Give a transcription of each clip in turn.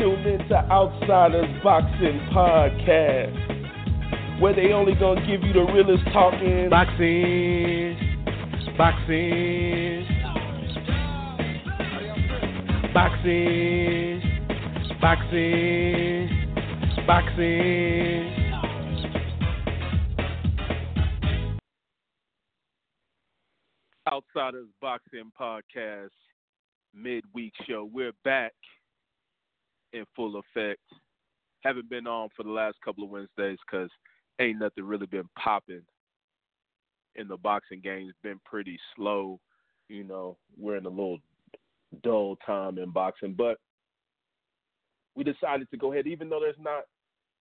You're tuned into Outsiders Boxing Podcast, where they only gonna give you the realest talking. Boxing, boxing, boxing, boxing, boxing. Outsiders Boxing Podcast midweek show. We're back in full effect. Haven't been on for the last couple of Wednesdays because ain't nothing really been popping in the boxing game. It's been pretty slow. You know, we're in a little dull time in boxing, but we decided to go ahead, even though there's not.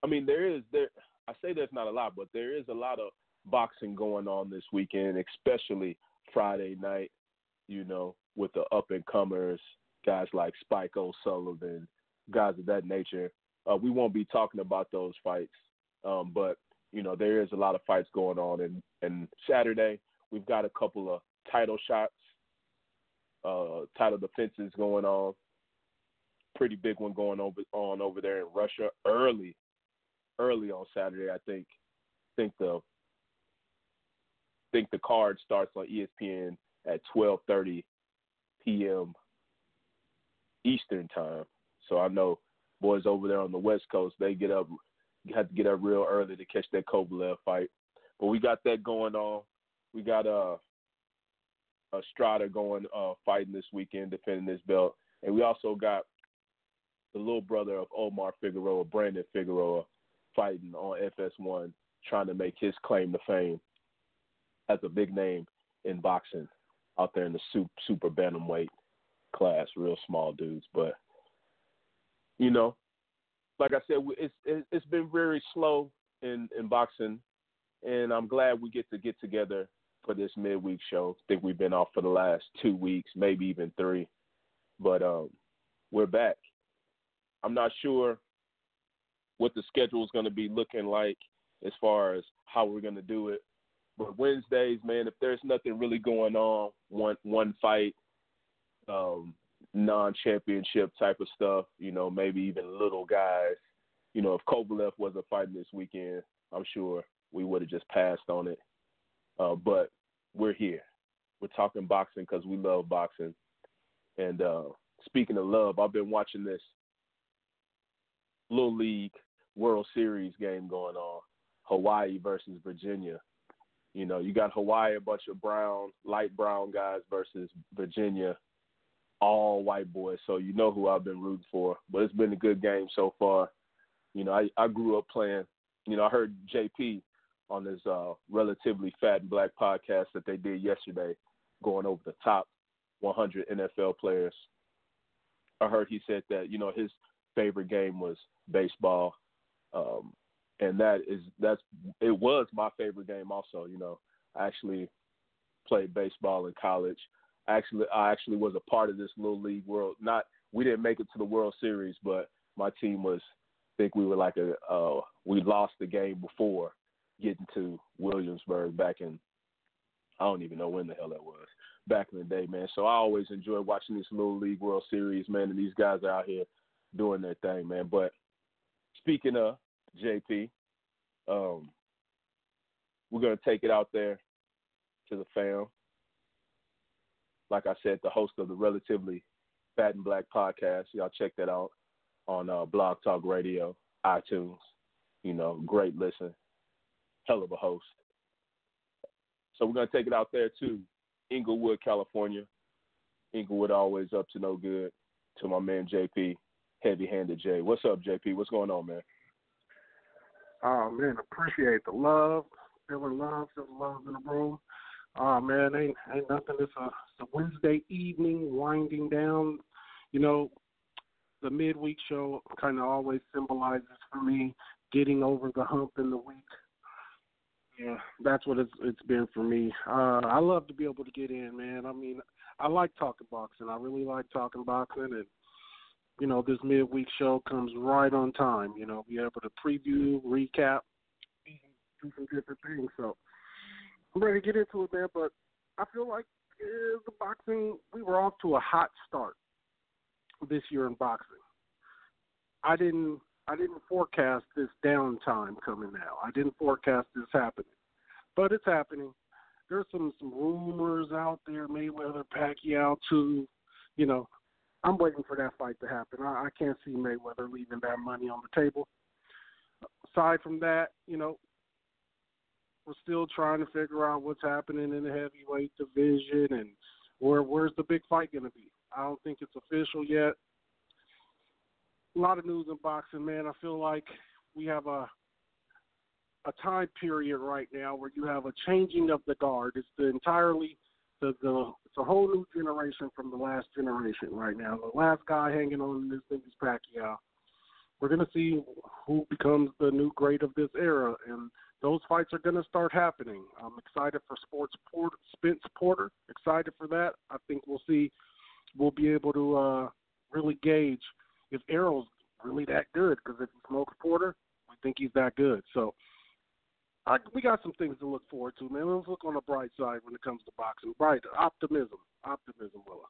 I mean, there is there. I say there's not a lot, but there is a lot of boxing going on this weekend, especially Friday night. You know, with the up and comers, guys like Spike O'Sullivan, guys of that nature. Uh, we won't be talking about those fights, um, but you know there is a lot of fights going on. And and Saturday we've got a couple of title shots, uh, title defenses going on. Pretty big one going over on over there in Russia early, early on Saturday. I think think the think the card starts on ESPN at 12:30 p.m. Eastern time. So I know boys over there on the West Coast, they get up, had to get up real early to catch that Kovalev fight. But we got that going on. We got uh, Estrada going uh, fighting this weekend, defending his belt, and we also got the little brother of Omar Figueroa, Brandon Figueroa, fighting on FS1, trying to make his claim to fame as a big name in boxing out there in the super, super bantamweight class, real small dudes. But you know, like I said, it's it's been very slow in in boxing, and I'm glad we get to get together for this midweek show. I think we've been off for the last two weeks, maybe even three, but um, we're back. I'm not sure what the schedule is going to be looking like as far as how we're going to do it. But Wednesdays, man, if there's nothing really going on, one one fight, um, non-championship type of stuff, you know, maybe even little guys. You know, if Kovalev wasn't fighting this weekend, I'm sure we would have just passed on it. Uh, but we're here. We're talking boxing because we love boxing. And uh, speaking of love, I've been watching this Little League World Series game going on, Hawaii versus Virginia. You know, you got Hawaii, a bunch of brown, light brown guys versus Virginia, all white boys. So you know who I've been rooting for. But it's been a good game so far. You know, I, I grew up playing. You know, I heard JP on this uh, relatively fat and black podcast that they did yesterday, going over the top 100 NFL players. I heard he said that you know his favorite game was baseball, um, and that is that's it was my favorite game also. You know, I actually played baseball in college actually I actually was a part of this little league world. Not we didn't make it to the World Series, but my team was. I think we were like a uh, we lost the game before getting to Williamsport back in I don't even know when the hell that was back in the day, man. So I always enjoy watching this little league World Series, man, and these guys are out here doing their thing, man. But speaking of JP, um, we're gonna take it out there to the fam like I said, the host of the Relatively Fat and Black podcast. Y'all check that out on uh, Blog Talk Radio, iTunes. You know, great listen. Hell of a host. So we're going to take it out there too. Inglewood, California. Inglewood always up to no good. To my man JP, heavy handed J. What's up, JP? What's going on, man? Oh man, appreciate the love. Feeling love, feeling love in the room. Oh man, ain't ain't nothing. It's a it's a Wednesday evening, winding down. You know, the midweek show kind of always symbolizes for me getting over the hump in the week. Yeah, that's what it's it's been for me. Uh I love to be able to get in, man. I mean, I like talking boxing. I really like talking boxing and you know, this midweek show comes right on time, you know, be able to preview, recap, do some different things. So I'm ready to get into it, man, but I feel like uh, the boxing we were off to a hot start this year in boxing. I didn't I didn't forecast this downtime coming now. I didn't forecast this happening, but it's happening. There's some some rumors out there, Mayweather, Pacquiao, too. You know, I'm waiting for that fight to happen. I, I can't see Mayweather leaving that money on the table. Aside from that, you know, we're still trying to figure out what's happening in the heavyweight division and where where's the big fight going to be. I don't think it's official yet a lot of news in boxing, man. I feel like we have a a time period right now where you have a changing of the guard. It's the entirely the the it's a whole new generation from the last generation right now. The last guy hanging on in this thing is Pacquiao. We're gonna see who becomes the new great of this era, and those fights are gonna start happening. I'm excited for Sports Port, Spence Porter. Excited for that. I think we'll see. We'll be able to uh, really gauge if Errol's really that good. Because if he smokes Porter, we think he's that good. So I, we got some things to look forward to, man. Let's look on the bright side when it comes to boxing. Bright optimism, optimism, Willa.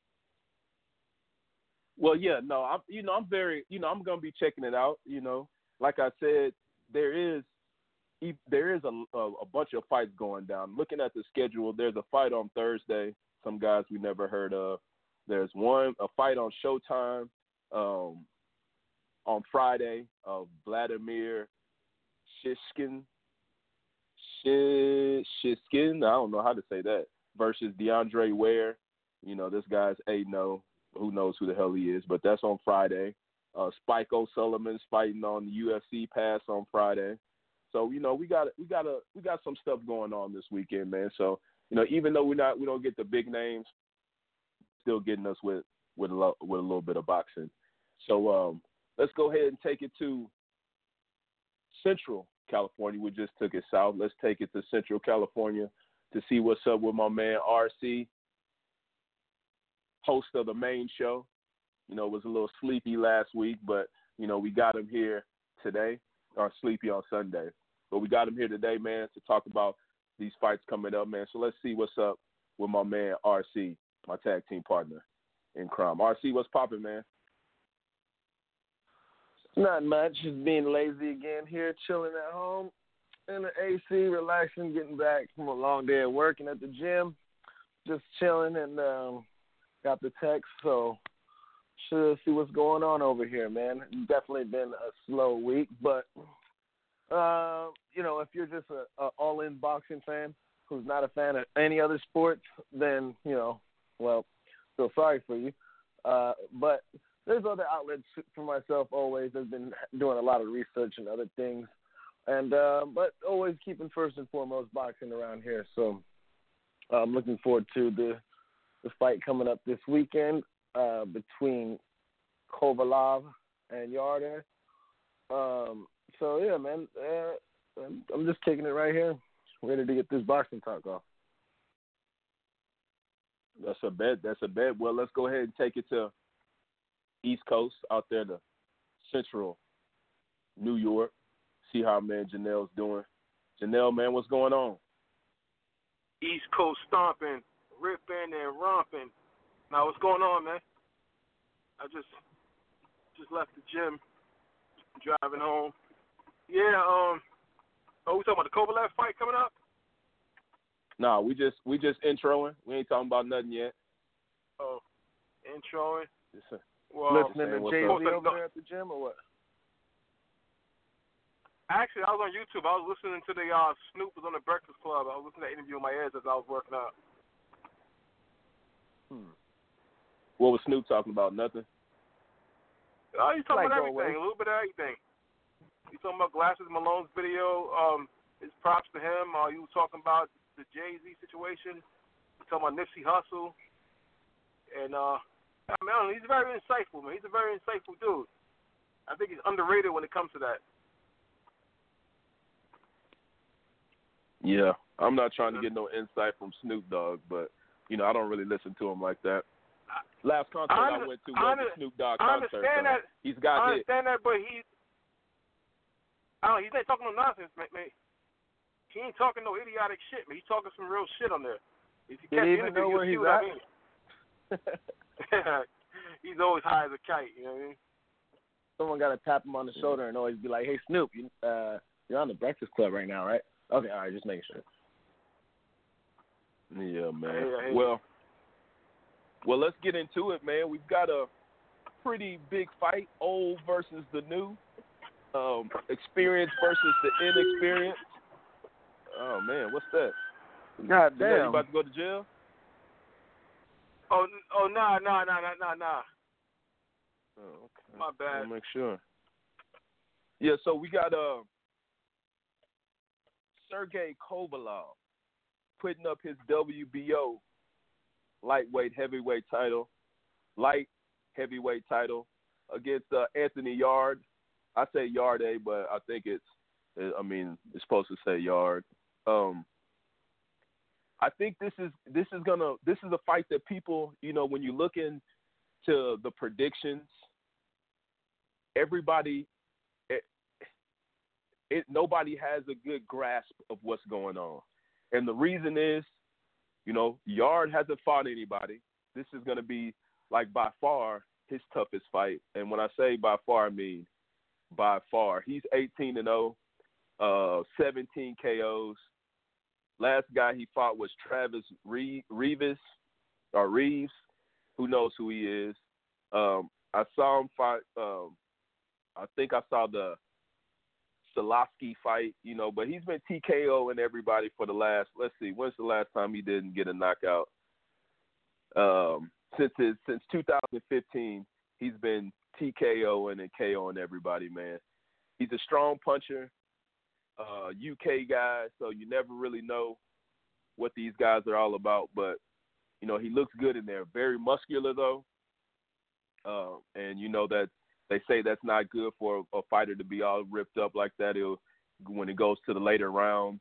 Well, yeah, no, I'm, you know, I'm very, you know, I'm gonna be checking it out. You know, like I said, there is, there is a, a, a bunch of fights going down. Looking at the schedule, there's a fight on Thursday. Some guys we never heard of. There's one a fight on Showtime um, on Friday of Vladimir Shishkin. Shishkin, I don't know how to say that, versus DeAndre Ware. You know, this guy's a no. Who knows who the hell he is, but that's on Friday. Uh, Spike O'Sullivan's fighting on the UFC pass on Friday. So you know we got we got a we got some stuff going on this weekend, man. So you know even though we're not we don't get the big names, still getting us with with a lo- with a little bit of boxing. So um, let's go ahead and take it to Central California. We just took it south. Let's take it to Central California to see what's up with my man RC, host of the main show. You know, was a little sleepy last week, but you know we got him here today, or sleepy on Sunday. But we got him here today, man, to talk about these fights coming up, man. So let's see what's up with my man RC, my tag team partner in crime. RC, what's popping, man? Not much. Just being lazy again here, chilling at home in the AC, relaxing, getting back from a long day of working at the gym. Just chilling and um, got the text, so should see what's going on over here, man. Definitely been a slow week, but uh, you know, if you're just a, a all-in boxing fan who's not a fan of any other sports, then you know, well, feel sorry for you. Uh, but there's other outlets for myself always. I've been doing a lot of research and other things, and uh, but always keeping first and foremost boxing around here. So I'm looking forward to the the fight coming up this weekend uh, between Kovalev and Yarde. Um, so yeah, man, uh, I'm just kicking it right here, ready to get this boxing talk off. That's a bet. That's a bet. Well, let's go ahead and take it to East Coast out there to Central New York. See how man Janelle's doing. Janelle, man, what's going on? East Coast stomping, ripping and romping. Now what's going on, man? I just just left the gym, driving home. Yeah, um oh we talking about the Kovalev fight coming up? Nah, we just we just introing. We ain't talking about nothing yet. Oh, introing. Yes, sir. Well, Listening to Jay Z over there at the gym or what? Actually, I was on YouTube. I was listening to the uh, Snoop was on the Breakfast Club. I was listening to that interview in my ears as I was working out. Hmm. What was Snoop talking about? Nothing. Oh, he's talking Like about everything, a little bit of everything. He's talking about Glasses Malone's video. Um, his props to him. Uh, he was talking about the Jay Z situation. He's talking about Nipsey Hussle, and uh, I mean, he's very insightful, man. He's a very insightful dude. I think he's underrated when it comes to that. Yeah, I'm not trying to get no insight from Snoop Dogg, but you know I don't really listen to him like that. Last concert I, I went to was the Snoop Dogg I concert. Understand so that. He's got I understand hit. that, but he's I don't. He's not talking no nonsense, man. He ain't talking no idiotic shit, man. He's talking some real shit on there. If you Did catch he the even interview, know where he's at? I mean. he's always high as a kite. You know what I mean? Someone got to tap him on the shoulder and always be like, "Hey, Snoop, you, uh, you're on the Breakfast Club right now, right?" Okay, all right, just making sure. Yeah, man. Hey, hey. Well, well, let's get into it, man. We've got a pretty big fight: old versus the new, um, experience versus the inexperienced. Oh man, what's that? God You know you about to go to jail? Oh, n- oh, nah, nah, nah, nah, nah, nah. Oh, okay. My bad. I'll make sure. Yeah, so we got uh Sergey Kovalev putting up his WBO lightweight heavyweight title, light heavyweight title against uh, Anthony Yard. I say Yard A, but I think it's I mean it's supposed to say Yard. Um I think this is this is gonna this is a fight that people you know when you look into the predictions everybody it, it nobody has a good grasp of what's going on and the reason is you know yard hasn't fought anybody. This is going to be like by far his toughest fight. And when i say by far i mean by far. He's 18 and 0 uh 17 KOs last guy he fought was Travis Re- Reeves or Reeves. Who knows who he is. Um I saw him fight um I think I saw the Salasky fight, you know, but he's been TKOing everybody for the last. Let's see, when's the last time he didn't get a knockout? Um, since his since 2015, he's been TKOing and KOing everybody, man. He's a strong puncher, uh, UK guy, so you never really know what these guys are all about. But you know, he looks good in there. Very muscular though, uh, and you know that they say that's not good for a fighter to be all ripped up like that. It'll when it goes to the later rounds,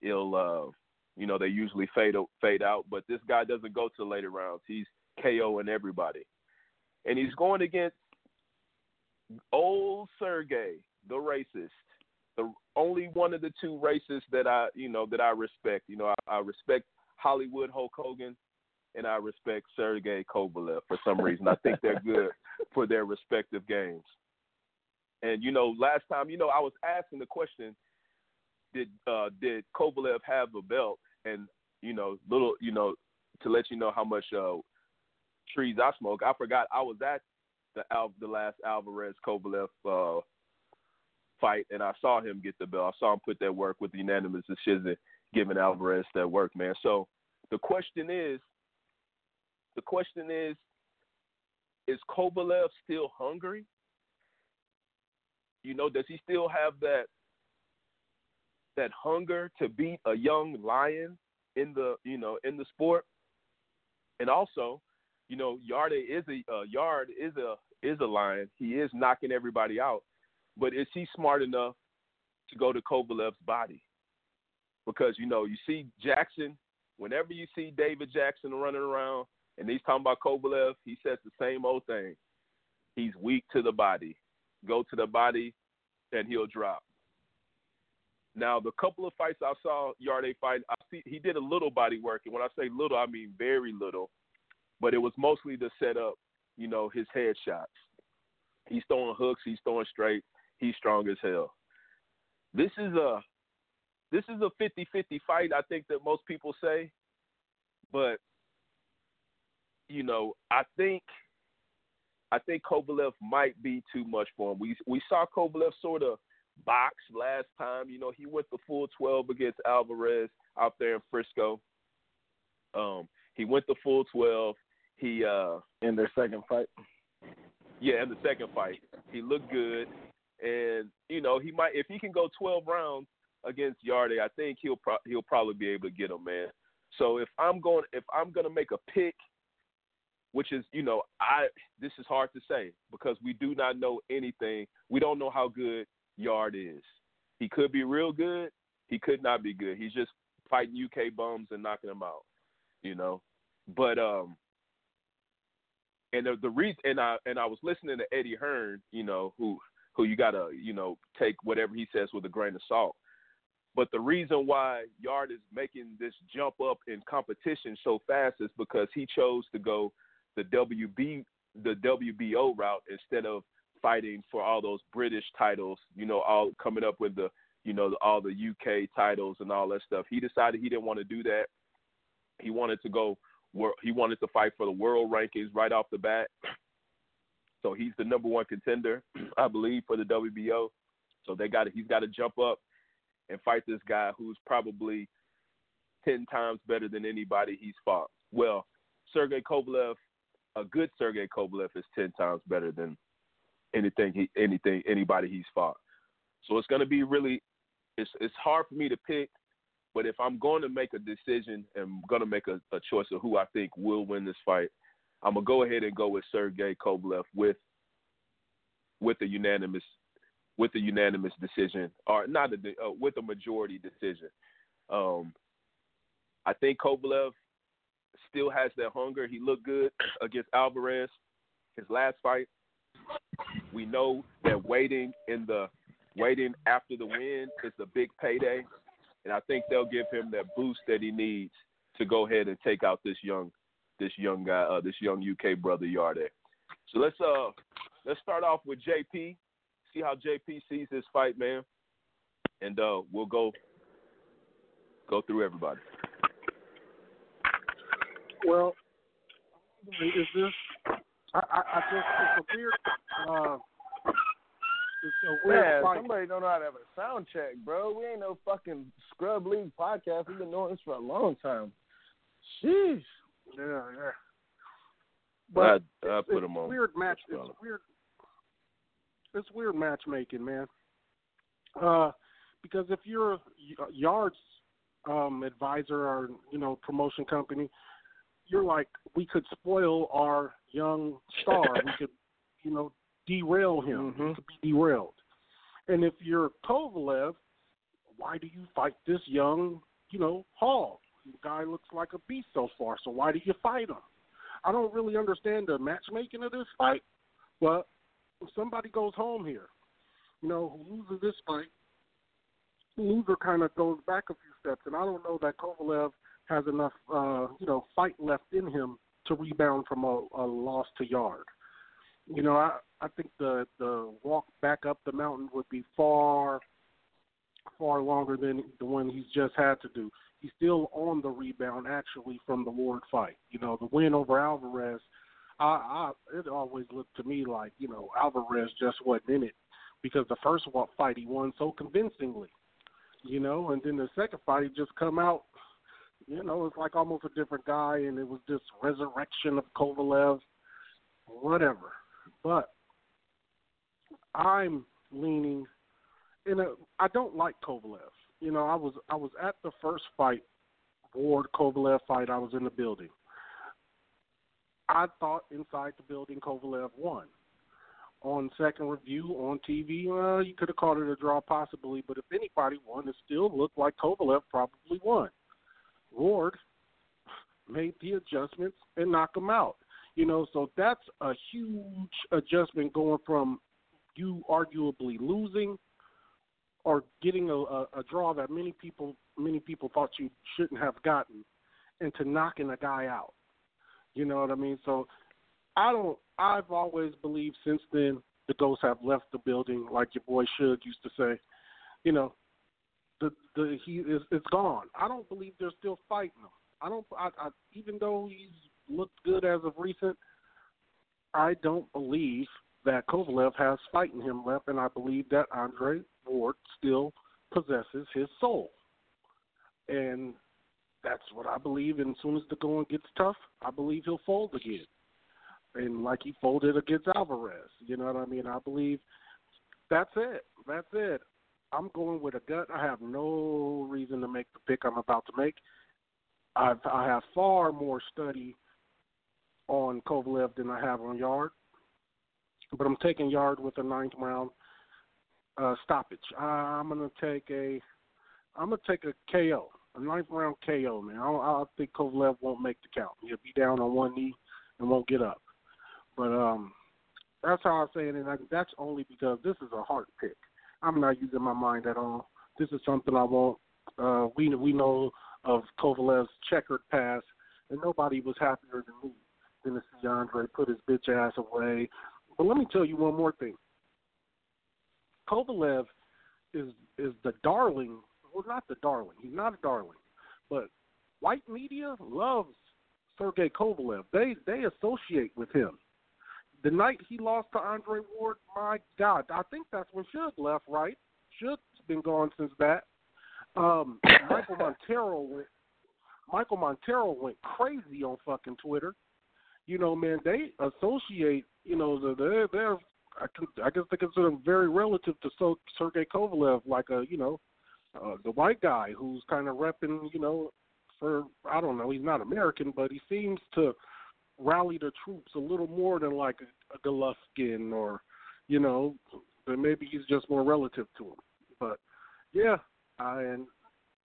it'll uh, you know they usually fade fade out. But this guy doesn't go to the later rounds. He's KOing everybody, and he's going against old Sergey, the racist, the only one of the two racists that I you know that I respect. You know I, I respect Hollywood Hulk Hogan, and I respect Sergey Kovalev for some reason. I think they're good for their respective games. And you know, last time, you know, I was asking the question, did uh did Kovalev have a belt? And you know, little, you know, to let you know how much uh trees I smoke, I forgot I was at the Al- the last Alvarez Kovalev uh fight, and I saw him get the belt. I saw him put that work with the unanimous decision, giving Alvarez that work, man. So the question is, the question is, is Kovalev still hungry? You know, does he still have that that hunger to beat a young lion in the you know in the sport? And also, you know, Yarde is a uh, Yard is a is a lion. He is knocking everybody out, but is he smart enough to go to Kovalev's body? Because you know, you see Jackson. Whenever you see David Jackson running around, and he's talking about Kovalev, he says the same old thing. He's weak to the body. Go to the body, and he'll drop. Now, the couple of fights I saw Yarde fight, I see he did a little body work, and when I say little, I mean very little. But it was mostly to set up, you know, his head shots. He's throwing hooks, he's throwing straight, he's strong as hell. This is a this is a 50-50 fight, I think that most people say. But you know, I think I think Kovalev might be too much for him. We we saw Kovalev sort of box last time. You know, he went the full 12 against Alvarez out there in Frisco. Um, he went the full 12. He uh In their second fight. yeah, in the second fight, he looked good, and you know he might if he can go 12 rounds against Yarde, I think he'll pro- he'll probably be able to get him, man. So if I'm going if I'm gonna make a pick, which is you know I this is hard to say because we do not know anything. We don't know how good Yard is. He could be real good. He could not be good. He's just fighting UK bums and knocking them out, you know. But um, and the, the reason and I and I was listening to Eddie Hearn, you know, who who you gotta you know take whatever he says with a grain of salt. But the reason why Yard is making this jump up in competition so fast is because he chose to go the WB the WBO route instead of fighting for all those British titles, you know, all coming up with the you know all the UK titles and all that stuff. He decided he didn't want to do that. He wanted to go he wanted to fight for the world rankings right off the bat. So he's the number one contender, I believe, for the WBO. So they got he's got to jump up and fight this guy who's probably ten times better than anybody he's fought. Well, Sergey Kovalev, a good Sergey Kovalev is ten times better than anything he anything anybody he's fought. So it's going to be really it's it's hard for me to pick, but if I'm going to make a decision and going to make a, a choice of who I think will win this fight, I'm gonna go ahead and go with Sergey Kovalev with with a unanimous with a unanimous decision, or not a, uh, with a majority decision. Um, I think Kovalev still has that hunger. He looked good against Alvarez, his last fight. We know that waiting in the waiting after the win is a big payday, and I think they'll give him that boost that he needs to go ahead and take out this young this young guy, uh, this young UK brother Yarde. So let's uh let's start off with JP. See how JP sees this fight, man, and uh, we'll go go through everybody. Well, is this? I, I, I just it's a weird. Uh, it's a weird Man, fight. somebody don't know how to have a sound check, bro. We ain't no fucking scrub league podcast. We've been doing this for a long time. Sheesh. Yeah, yeah. I, I it's, put it's him on. weird match. It's weird. It's weird matchmaking, man. Uh, because if you're a Yarde's um, advisor or you know promotion company, you're like we could spoil our young star. we could, you know, derail him. Mhm. He could be derailed. And if you're Kovalev, why do you fight this young, you know, Hall? The guy looks like a beast so far. So why do you fight him? I don't really understand the matchmaking of this fight, but if somebody goes home here, you know, who loses this fight, loser kind of goes back a few steps, and I don't know that Kovalev has enough, uh, you know, fight left in him to rebound from a, a loss to Yard. You know, I I think the the walk back up the mountain would be far far longer than the one he's just had to do. He's still on the rebound actually from the Ward fight. You know, the win over Alvarez, I, I it always looked to me like you know Alvarez just wasn't in it because the first fight he won so convincingly. You know, and then the second fight he just come out. You know, it's like almost a different guy, and it was this resurrection of Kovalev, whatever. But I'm leaning in a. I don't like Kovalev. You know, I was I was at the first fight, Ward Kovalev fight. I was in the building. I thought inside the building Kovalev won. On second review on TV, uh, you could have called it a draw possibly, but if anybody won, it still looked like Kovalev probably won. Ward made the adjustments and knocked him out. You know, so that's a huge adjustment going from you arguably losing or getting a, a, a draw that many people many people thought you shouldn't have gotten into knocking a guy out. You know what I mean? So I don't I've always believed since then the ghosts have left the building like your boy Should used to say. You know, the the he is it's gone. I don't believe they're still fighting him. I don't I, I even though he's looked good as of recent, I don't believe that Kovalev has fighting him left, and I believe that Andre Ward still possesses his soul. And that's what I believe. And as soon as the going gets tough, I believe he'll fold again. And like he folded against Alvarez. You know what I mean? I believe that's it. That's it. I'm going with a gut. I have no reason to make the pick I'm about to make. I've, I have far more study on Kovalev than I have on Yard, but I'm taking Yard with a ninth round uh, stoppage. I'm to take a I'm gonna take a KO, a ninth round KO, man. I, I think Kovalev won't make the count. He'll be down on one knee and won't get up. But um, that's how I say it, and I, that's only because this is a heart pick. I'm not using my mind at all. This is something I want. Uh, we we know of Kovalev's checkered past, and nobody was happier than me than to see Andre put his bitch ass away. But let me tell you one more thing. Kovalev is is the darling. Well, not the darling. He's not a darling, but white media loves Sergey Kovalev. They they associate with him. The night he lost to Andre Ward, my God, I think that's when Suge left, right? Suge's been gone since that. Um, Michael Montero went. Michael Montero went crazy on fucking Twitter. You know, man, they associate. You know, they're they're. I, can, I guess they consider him very relative to so, Sergey Kovalev, like a you know, uh, the white guy who's kind of repping. You know, for I don't know, he's not American, but he seems to rally the troops a little more than like a, a Golovkin or, you know, but maybe he's just more relative to him. But yeah, I, and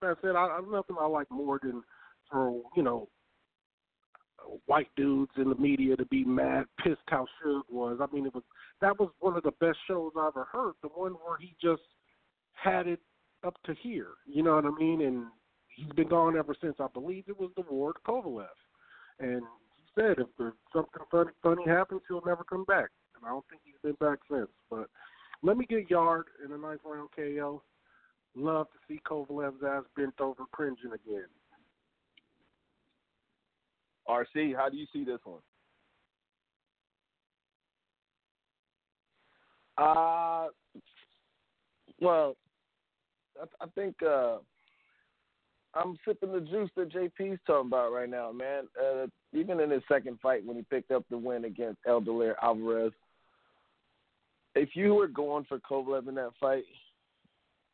like I said, I, I'm nothing I like more than for you know white dudes in the media to be mad, pissed how Suge was. I mean, it was that was one of the best shows I ever heard. The one where he just had it up to here. You know what I mean? And he's been gone ever since. I believe it was the Ward Kovalev, and said if there's something funny, funny happens, he'll never come back. And I don't think he's been back since. But let me get Yard in a ninth round KO. Love to see Kovalev's ass bent over cringing again. RC, how do you see this one? Uh, well, I, I think uh, I'm sipping the juice that JP's talking about right now, man. Uh, even in his second fight when he picked up the win against Eleider Alvarez, if you were going for Kovalev in that fight,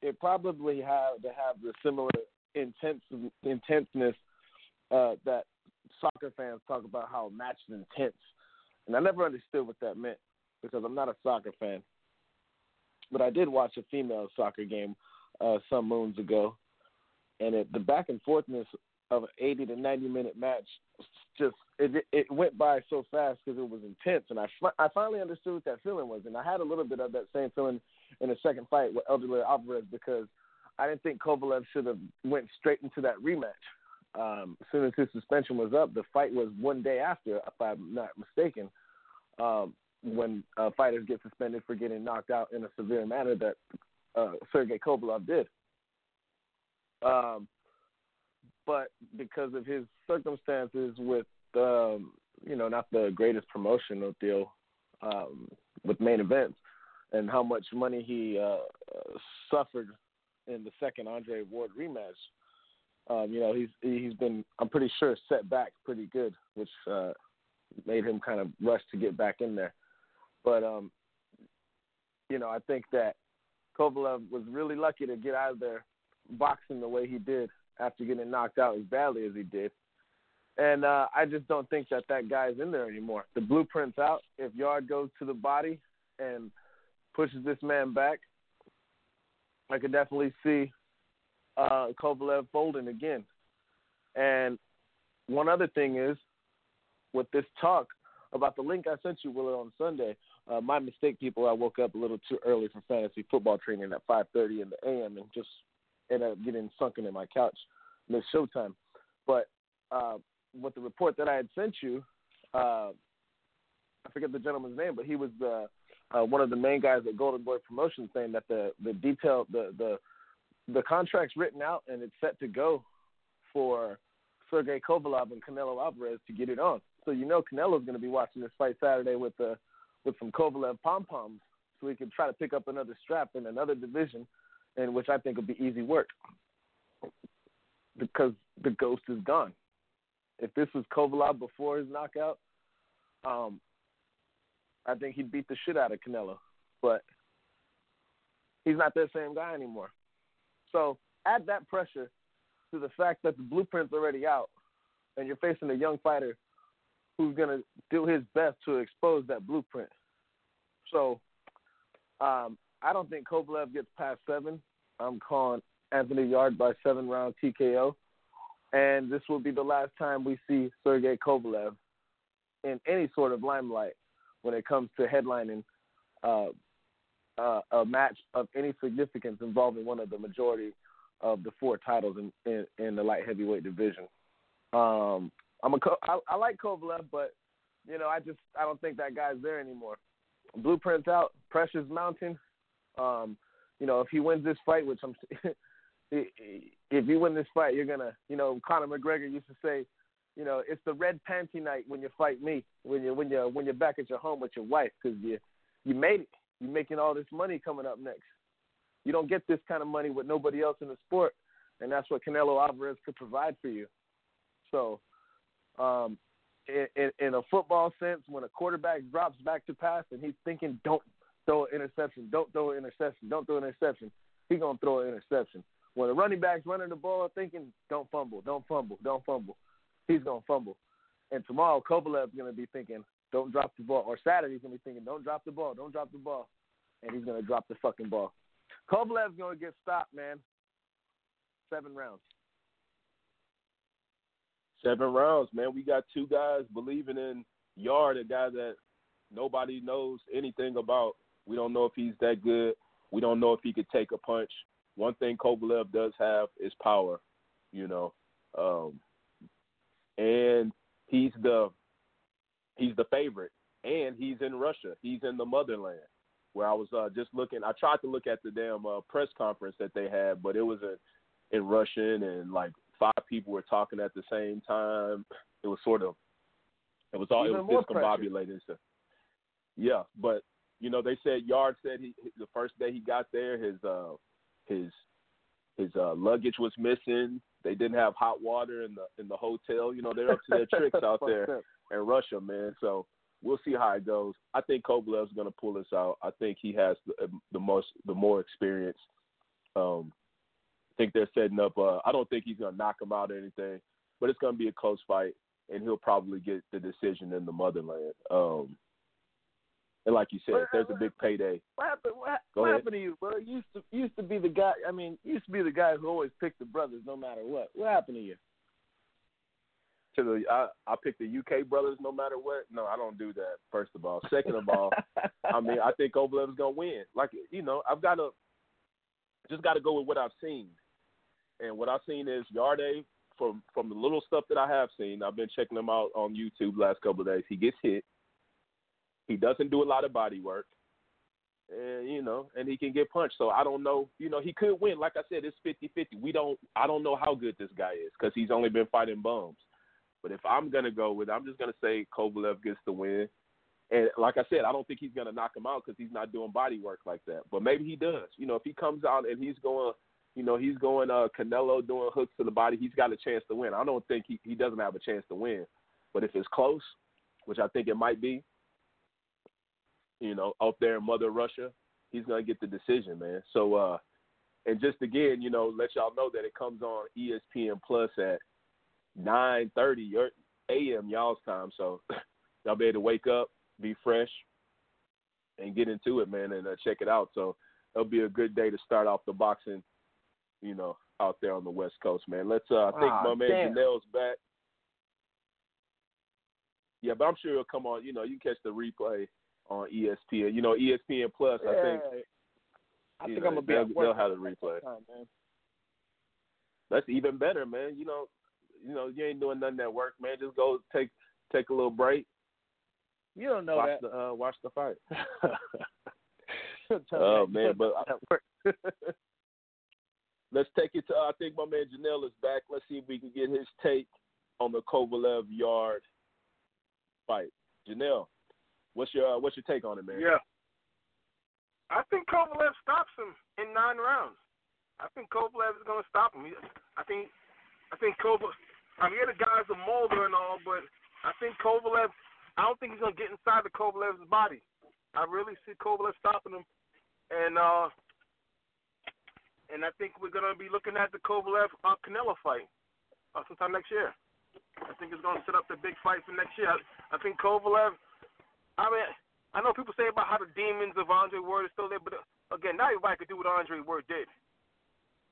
it probably had to have the similar intense intenseness uh, that soccer fans talk about how a match is intense. And I never understood what that meant because I'm not a soccer fan. But I did watch a female soccer game uh, some moons ago, and it, the back and forthness of an 80 to 90 minute match just it it went by so fast because it was intense, and I I finally understood what that feeling was, and I had a little bit of that same feeling in the second fight with Eleider Alvarez because I didn't think Kovalev should have went straight into that rematch. Um, as soon as his suspension was up, the fight was one day after, if I'm not mistaken, um, when uh, fighters get suspended for getting knocked out in a severe manner that uh, Sergey Kovalev did. Um, but because of his circumstances with, um, you know, not the greatest promotional deal um, with main events, and how much money he uh, suffered in the second Andre Ward rematch, um, you know, he's he's been I'm pretty sure set back pretty good, which uh, made him kind of rush to get back in there. But um, you know, I think that Kovalev was really lucky to get out of there boxing the way he did after getting knocked out as badly as he did. And uh, I just don't think that that guy's in there anymore. The blueprint's out. If Yard goes to the body and pushes this man back, I could definitely see uh, Kovalev folding again. And one other thing is, with this talk about the link I sent you, Willard, on Sunday, uh, my mistake, people, I woke up a little too early for fantasy football training at 5.30 in the a.m. and just ended up getting sunken in my couch, missed showtime. But uh, with the report that I had sent you, uh, I forget the gentleman's name, but he was the uh, one of the main guys at Golden Boy Promotions saying that the the detail the the the contract's written out and it's set to go for Sergey Kovalev and Canelo Alvarez to get it on. So you know Canelo's going to be watching this fight Saturday with the with some Kovalev pom poms, so he can try to pick up another strap in another division, in which I think would be easy work because the ghost is gone. If this was Kovalev before his knockout, um, I think he'd beat the shit out of Canelo, but he's not that same guy anymore. So add that pressure to the fact that the blueprint's already out, and you're facing a young fighter who's to do his best to expose that blueprint. So um, I don't think Kovalev gets past seven. I'm calling Anthony Yarde by seven round TKO. And this will be the last time we see Sergey Kovalev in any sort of limelight when it comes to headlining uh, uh, a match of any significance involving one of the majority of the four titles in, in, in the light heavyweight division. Um, I'm a I, I like Kovalev, but you know I just I don't think that guy's there anymore. Blueprints out, pressure's mounting. Um, you know if he wins this fight, which I'm, if you win this fight, you're gonna you know Conor McGregor used to say, you know it's the red panty night when you fight me when you when you when you're back at your home with your wife because you you made it. You're making all this money coming up next. You don't get this kind of money with nobody else in the sport, and that's what Canelo Alvarez could provide for you. So, um, in, in, a football sense, when a quarterback drops back to pass and he's thinking, "Don't throw an interception, don't throw an interception, don't throw an interception," he's gonna throw an interception. When the running back's running the ball, thinking, "Don't fumble, don't fumble, don't fumble," he's gonna fumble. And tomorrow, Kovalev's gonna be thinking, "Don't drop the ball," or Saturday's gonna be thinking, "Don't drop the ball, don't drop the ball," and he's gonna drop the fucking ball. Kovalev's gonna get stopped, man. Seven rounds. Seven rounds, man. We got two guys believing in Yard, a guy that nobody knows anything about. We don't know if he's that good. We don't know if he could take a punch. One thing Kovalev does have is power, you know, um, and he's the he's the favorite, and he's in Russia. He's in the motherland where I was uh, just looking. I tried to look at the damn uh, press conference that they had, but it was in, in Russian and like five people were talking at the same time. It was sort of, it was all Even it was discombobulated. So, yeah, but you know they said Yard said he the first day he got there his uh his his uh luggage was missing. They didn't have hot water in the in the hotel. You know they're up to their tricks out there in Russia, man. So we'll see how it goes. I think Kovalev's going to pull this out. I think he has the, the most, the more experience. Um, I think they're setting up. Uh, I don't think he's going to knock him out or anything, but it's going to be a close fight, and he'll probably get the decision in the motherland. Um, and like you said, what, there's a big payday. What happened? What, what happened to you? Well, used to used to be the guy. I mean, used to be the guy who always picked the brothers, no matter what. What happened to you? to the I, I pick the UK brothers no matter what. No, I don't do that. First of all, second of all, I mean I think is gonna win. Like you know, I've got to just got to go with what I've seen, and what I've seen is Yarde from from the little stuff that I have seen. I've been checking him out on YouTube last couple of days. He gets hit. He doesn't do a lot of body work. And you know, and he can get punched. So I don't know. You know, he could win. Like I said, it's 50-50. We don't. I don't know how good this guy is because he's only been fighting bums. But if I'm gonna go with, I'm just gonna say Kovalev gets the win. And like I said, I don't think he's gonna knock him out because he's not doing body work like that. But maybe he does. You know, if he comes out and he's going, you know, he's going uh, Canelo doing hooks to the body, he's got a chance to win. I don't think he he doesn't have a chance to win. But if it's close, which I think it might be, you know, out there in Mother Russia, he's gonna get the decision, man. So, uh, and just again, you know, let y'all know that it comes on ESPN Plus at nine thirty your a.m. y'all's time. So y'all be able to wake up, be fresh, and get into it, man, and uh, check it out. So it'll be a good day to start off the boxing, you know, out there on the West Coast, man. Let's. uh I think oh, my man damn. Janelle's back. Yeah, but I'm sure he'll come on. You know, you catch the replay on ESPN. You know, ESPN Plus. Yeah. I think. I think know, I'm gonna be they'll, at work. they'll have the replay. Time, man. That's even better, man. You know, you know, you ain't doing nothing at work, man. Just go take take a little break. You don't know watch that. the uh, watch the fight. Oh man, but don't know at work. let's take it to. I think my man Janelle is back. Let's see if we can get his take on the Kovalev Yard fight. Janelle, what's your uh, what's your take on it, man? Yeah. I think Kovalev stops him in nine rounds. I think Kovalev is going to stop him. I think, I think Kovalev. I mean, the guy's a molder and all, but I think Kovalev. I don't think he's going to get inside the Kovalev's body. I really see Kovalev stopping him, and uh, and I think we're going to be looking at the Kovalev uh, Canelo fight uh, sometime next year. I think it's going to set up the big fight for next year. I, I think Kovalev. I mean, I know people say about how the demons of Andre Ward is still there, but uh, again, not everybody could do what Andre Ward did.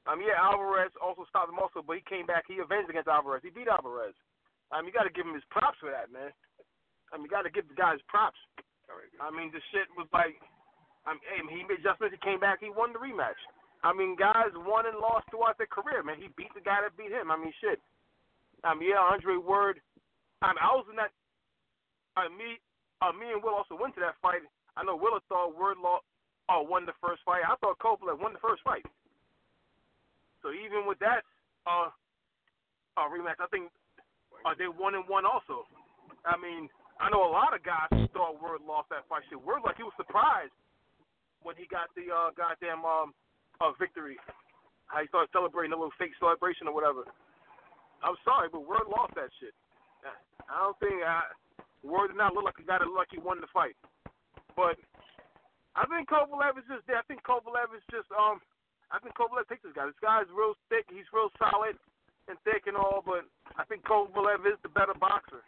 Um, yeah, Alvarez also stopped him also, but he came back. He avenged against Alvarez. He beat Alvarez. Um, you got to give him his props for that, man. I mean, you got to give the guys props. I mean, the shit was like, I mean, he made adjustments. He came back. He won the rematch. I mean, guys won and lost throughout their career, man. He beat the guy that beat him. I mean, shit. I mean, yeah, Andre Ward. I mean, I was in that. I mean, me, uh, me and Will also went to that fight. I know Will thought Ward lost, uh, won the first fight. I thought Kovalev won the first fight. So even with that uh, uh rematch, I think uh, they won and one also. I mean, I know a lot of guys thought Ward lost that fight. Shit, Ward like he was surprised when he got the uh, goddamn um, uh, victory. How he started celebrating a little fake celebration or whatever. I'm sorry, but Ward lost that shit. I don't think I, Ward did not look like he got it look like he won the fight. But I think Kovalev is just there. I think Kovalev is just um. I think Kovalev takes this guy. This guy's real thick. He's real solid and thick and all, but I think Kovalev is the better boxer.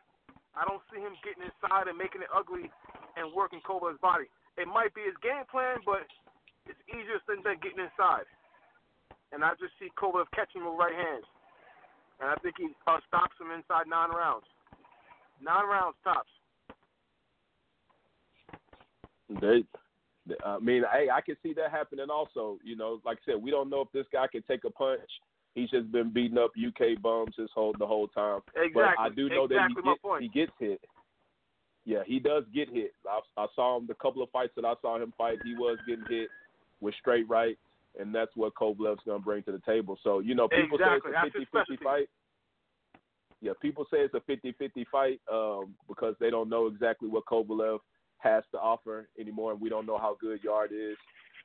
I don't see him getting inside and making it ugly and working Kova's body. It might be his game plan, but it's easier than getting inside. And I just see Kovalev catching him with right hands. And I think he uh, stops him inside nine rounds. Nine rounds tops. They, I mean, hey, I can see that happening also. You know, like I said, we don't know if this guy can take a punch He's just been beating up UK bums his whole the whole time. Exactly. But I do know exactly that he, get, he gets hit. Yeah, he does get hit. I, I saw him the couple of fights that I saw him fight. He was getting hit with straight right, and that's what Kovalev's going to bring to the table. So you know, people exactly. say it's a 50-50 fight. Yeah, people say it's a 50-50 fight um, because they don't know exactly what Kovalev has to offer anymore, and we don't know how good Yarde is.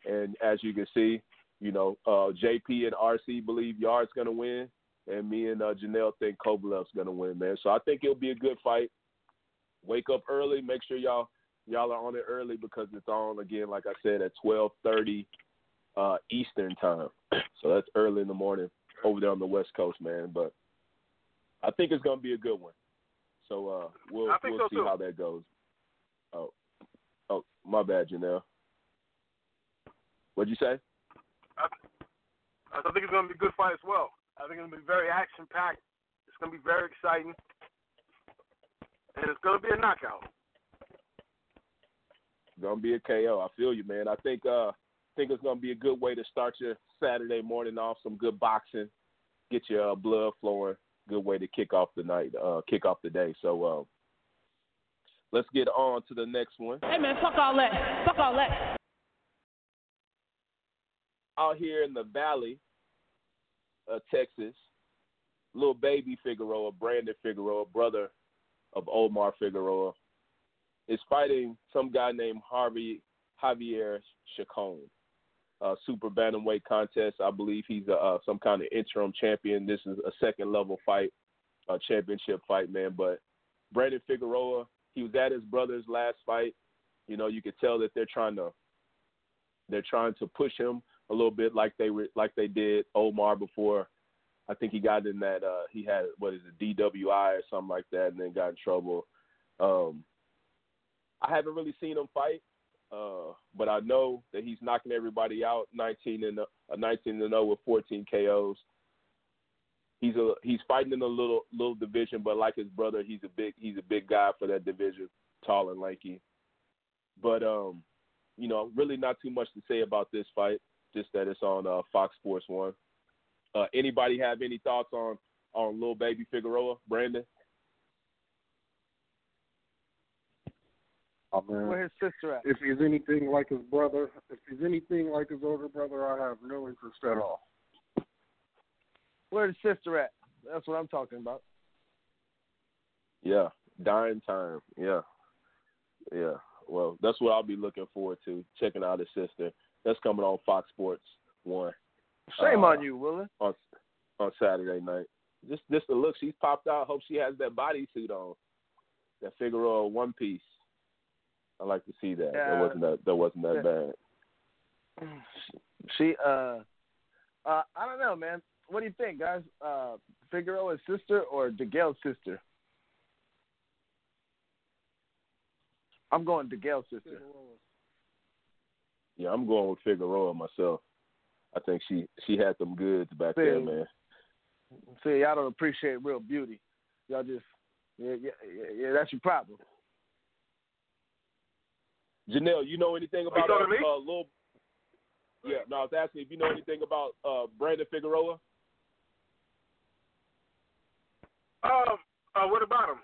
And as you can see, you know, uh, JP and RC believe Yarde's going to win, and me and uh, Janelle think Kovalev's going to win, man. So I think it'll be a good fight. Wake up early. Make sure y'all y'all are on it early because it's on again, like I said, at twelve thirty uh, Eastern time. so that's early in the morning over there on the West Coast, man. But I think it's going to be a good one. So uh, we'll we'll so see too. how that goes. Oh, oh, my bad, Janelle. What'd you say? I, I think it's going to be a good fight as well. I think it's going to be very action packed. It's going to be very exciting, and it's going to be a knockout. Gonna be a KO. I feel you, man. I think uh think it's gonna be a good way to start your Saturday morning off. Some good boxing, get your uh, blood flowing. Good way to kick off the night, uh, kick off the day. So uh, let's get on to the next one. Hey man, fuck all that. Fuck all that out here in the valley of Texas, little baby Figueroa, Brandon Figueroa, brother of Omar Figueroa, is fighting some guy named Harvey Javier Chacon. Uh, super bantamweight contest. I believe he's uh, some kind of interim champion. This is a second level fight, a championship fight, man. But Brandon Figueroa, he was at his brother's last fight. You know, you could tell that they're trying to they're trying to push him a little bit like they were like they did Omar before. I think he got in that uh he had what is it DWI or something like that, and then got in trouble. Um, I haven't really seen him fight, uh, but I know that he's knocking everybody out. 19 and uh, 19 and 0 with 14 KOs. He's a he's fighting in a little little division, but like his brother, he's a big he's a big guy for that division, tall and lanky. But um, you know, really not too much to say about this fight just that it's on uh, Fox Sports One. Uh, anybody have any thoughts on on little baby Figueroa, Brandon? Oh man, Where his sister at? if he's anything like his brother, if he's anything like his older brother, I have no interest at all. Where his sister at? That's what I'm talking about. Yeah, dying time. Yeah, yeah. Well, that's what I'll be looking forward to checking out his sister. That's coming on Fox Sports One. Shame uh, on you, Willa. On on Saturday night. Just just the look she's popped out. Hope she has that bodysuit on. That Figueroa one piece. I like to see that. Yeah. That wasn't that that wasn't that bad. She uh uh I don't know, man. What do you think, guys? Uh Figueroa's sister or DeGale's sister? I'm going DeGale's sister. Yeah, I'm going with Figueroa myself. I think she she had some goods back there, man. See, y'all don't appreciate real beauty. Y'all just yeah yeah yeah, yeah that's your problem. Janelle, you know anything about uh, uh, little? Yeah, no, I was asking if you know anything about uh, Brandon Figueroa. Um, uh, what about him?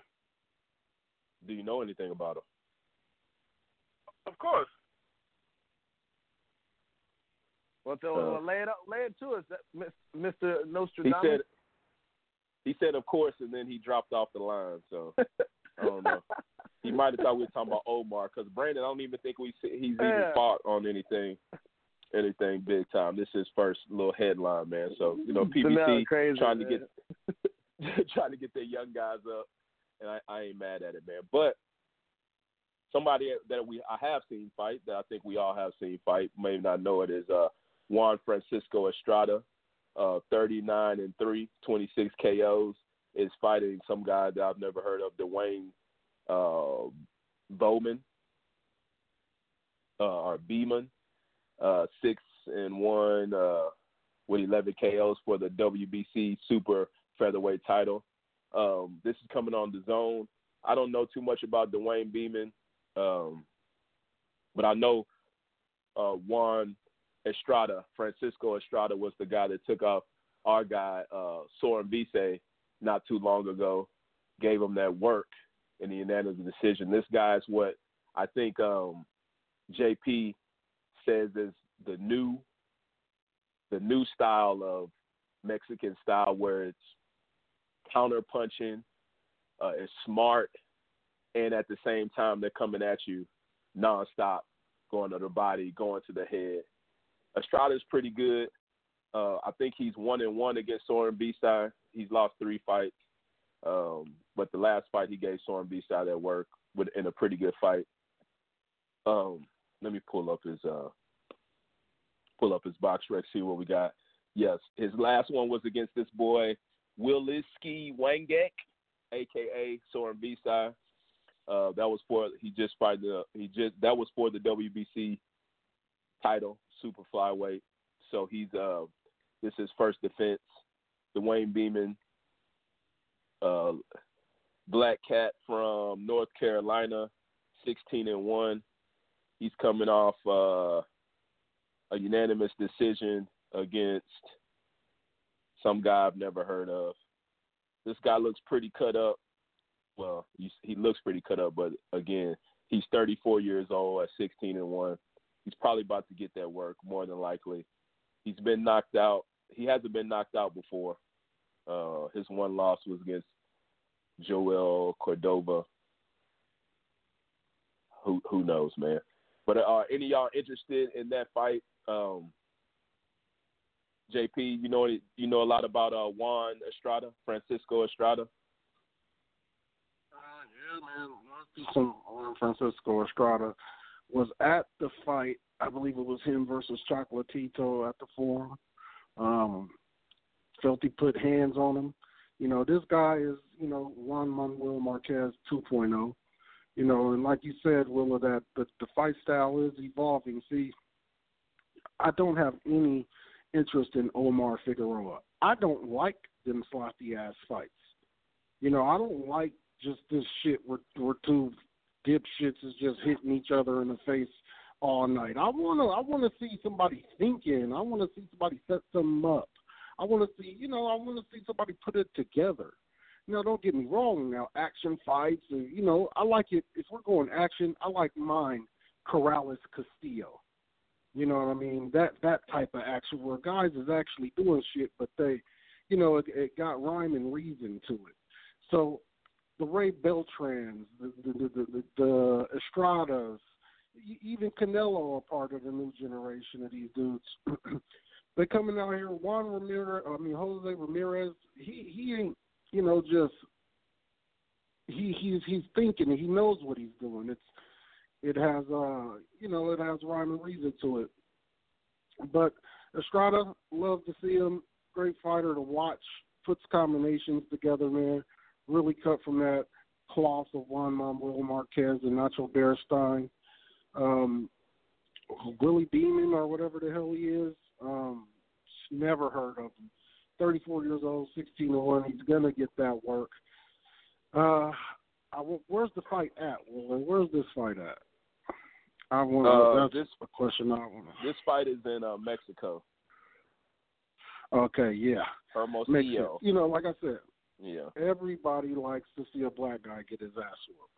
Do you know anything about him? Of course. Well, so, Uh, well, lay it up, lay it to us, Mister Nostradamus. He said. He said, of course, and then he dropped off the line. So I don't know. He might have thought we were talking about Omar because Brandon. I don't even think we he's even Yeah. fought on anything, anything big time. This is his first little headline, man. So you know, PBC crazy, trying to get trying to get their young guys up, and I, I ain't mad at it, man. But somebody that we I have seen fight that I think we all have seen fight, may not know it is uh, Juan Francisco Estrada, uh, 39 and 3, 26 KOs, is fighting some guy that I've never heard of, Dwayne uh, Bowman uh, or Beamon, uh, six and one uh, with 11 KOs for the WBC Super Featherweight title. Um, this is coming on the zone. I don't know too much about Dewayne Beamon, um, but I know uh, Juan Estrada, Francisco Estrada, was the guy that took off our guy uh, Sor Rungvisai not too long ago, gave him that work in the unanimous decision. This guy is what I think um, JP says is the new the new style of Mexican style where it's counter punching, uh, it's smart, and at the same time they're coming at you nonstop, going to the body, going to the head. Estrada's pretty good. Uh, I think he's one and one against Sor Rungvisai. He's lost three fights, um, but the last fight he gave Sor Rungvisai that work with in a pretty good fight. Um, let me pull up his uh, pull up his BoxRec, see what we got. Yes, his last one was against this boy Wisaksil Wangek, aka Sor Rungvisai. Uh, that was for he just fight the he just that was for the WBC title, super flyweight. So he's uh this is first defense. Dewayne Beamon, uh, Black Cat from North Carolina, sixteen and one. He's coming off uh, a unanimous decision against some guy I've never heard of. This guy looks pretty cut up. Well, he, looks pretty cut up, but again, he's 34 years old at 16 and one. He's probably about to get that work more than likely. He's been knocked out. He hasn't been knocked out before. Uh, his one loss was against Joel Cordova. Who who knows, man? But are any of y'all interested in that fight? Um, JP, you know you know a lot about uh, Juan Estrada, Francisco Estrada. Uh, yeah, man. Some Juan Francisco Estrada was at the fight. I believe it was him versus Chocolatito at the forum. Um, felt he put hands on him. You know, this guy is, you know, Juan Manuel Marquez 2.0. You know, and like you said, Willa, that the, the fight style is evolving. See, I don't have any interest in Omar Figueroa. I don't like them sloppy ass fights. You know, I don't like just this shit where where two dipshits is just hitting each other in the face all night. I wanna I wanna see somebody thinking. I wanna see somebody set something up. I wanna see you know, I wanna see somebody put it together. Know, don't get me wrong now, action fights and you know, I like it if we're going action, I like mine Corrales Castillo. You know what I mean? That that type of action where guys is actually doing shit, but they, you know, it, it got rhyme and reason to it. So the Ray Beltrans, the the the, the, the Estradas, even Canelo are part of the new generation of these dudes. They're coming out here. Juan Ramirez, I mean Jose Ramirez. He he ain't you know just he he's he's thinking. He knows what he's doing. It's it has uh you know it has rhyme and reason to it. But Estrada, love to see him. Great fighter to watch. Puts combinations together, man. Really cut from that cloth of Juan Manuel Marquez and Nacho Beristain. Um, Willie Beamon or whatever the hell he is. Um, Never heard of him. 34 years old, 16 to one. He's gonna get that work. Uh, I, where's the fight at, Will? Where's this fight at? I want. Uh, that's this a question I want. This fight is in uh, Mexico. Okay, yeah. Hermosillo. You know, like I said, Yeah. everybody likes to see a black guy get his ass whooped.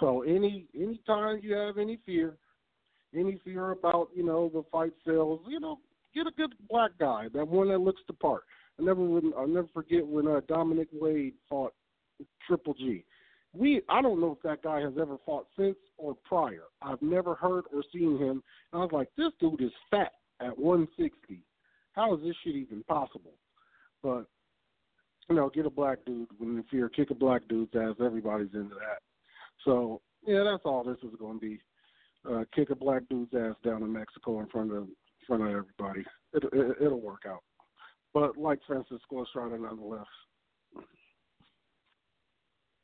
So any any time you have any fear, any fear about you know the fight sales, you know, get a good black guy, that one that looks the part. I never would I'll never forget when uh, Dominic Wade fought Triple G. We I don't know if that guy has ever fought since or prior. I've never heard or seen him. And I was like, this dude is fat at 160. How is this shit even possible? But you know, get a black dude when you fear, kick a black dude's ass. Everybody's into that. So yeah, that's all this is going to be. Uh, kick a black dude's ass down in Mexico in front of in front of everybody. It, it, it'll work out. But like Francisco Estrada, nonetheless.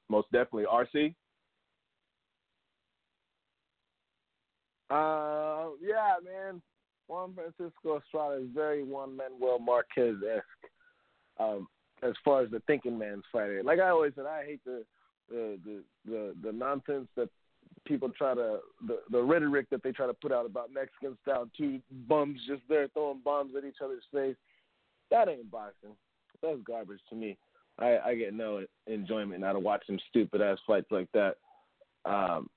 Most definitely. RC. Uh, yeah, man. Juan Francisco Estrada is very Juan Manuel Marquez esque. Um, as far as the thinking man's fighter, like I always said, I hate the the the the, nonsense that people try to the the rhetoric that they try to put out about Mexican style two bums just there throwing bombs at each other's face. That ain't boxing. That's garbage to me. I, I get no enjoyment out of watching stupid ass fights like that. Um,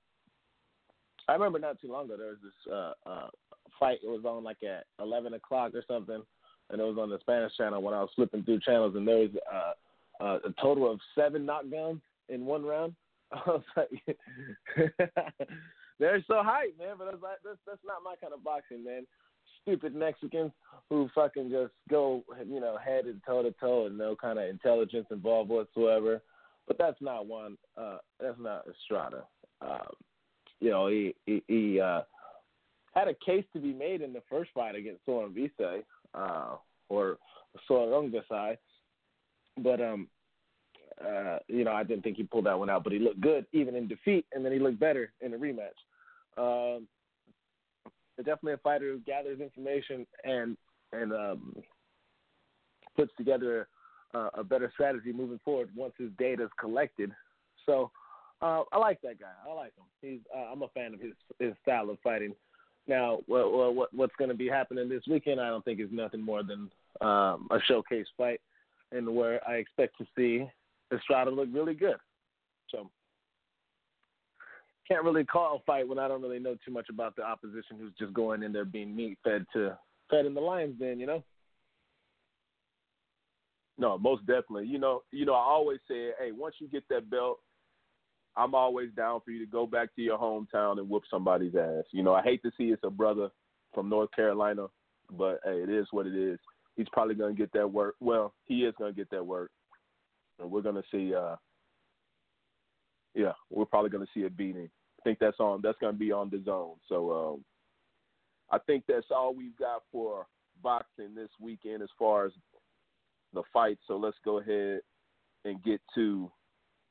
I remember not too long ago there was this uh, uh, fight. It was on like at eleven o'clock or something, and it was on the Spanish channel when I was flipping through channels, and there was uh, uh, a total of seven knockdowns in one round. I was like, they're so hyped, man. But that's, like, that's that's not my kind of boxing, man. Stupid Mexicans who fucking just go, you know, head and toe to toe, and no kind of intelligence involved whatsoever. But that's not one. Uh, that's not Estrada. Um, you know, he he, he uh, had a case to be made in the first fight against Sor Rungvisai, uh, or Soren Gasai, but um, uh, you know, I didn't think he pulled that one out, but he looked good even in defeat, and then he looked better in the rematch. Um, definitely a fighter who gathers information and and um, puts together uh, a better strategy moving forward once his data is collected. So uh, I like that guy. I like him. He's uh, I'm a fan of his his style of fighting. Now, what, what what's going to be happening this weekend? I don't think is nothing more than um, a showcase fight, and where I expect to see Estrada look really good. So can't really call a fight when I don't really know too much about the opposition who's just going in there being meat fed to fed in the lions den, you know? No, most definitely. You know, you know, I always say, hey, once you get that belt, I'm always down for you to go back to your hometown and whoop somebody's ass. You know, I hate to see it's a brother from North Carolina, but hey, it is what it is. He's probably gonna get that work. Well, he is gonna get that work, and we're gonna see. uh Yeah, we're probably gonna see a beating. I think that's on. That's gonna be on the zone. So um I think that's all we've got for boxing this weekend as far as the fight. So let's go ahead and get to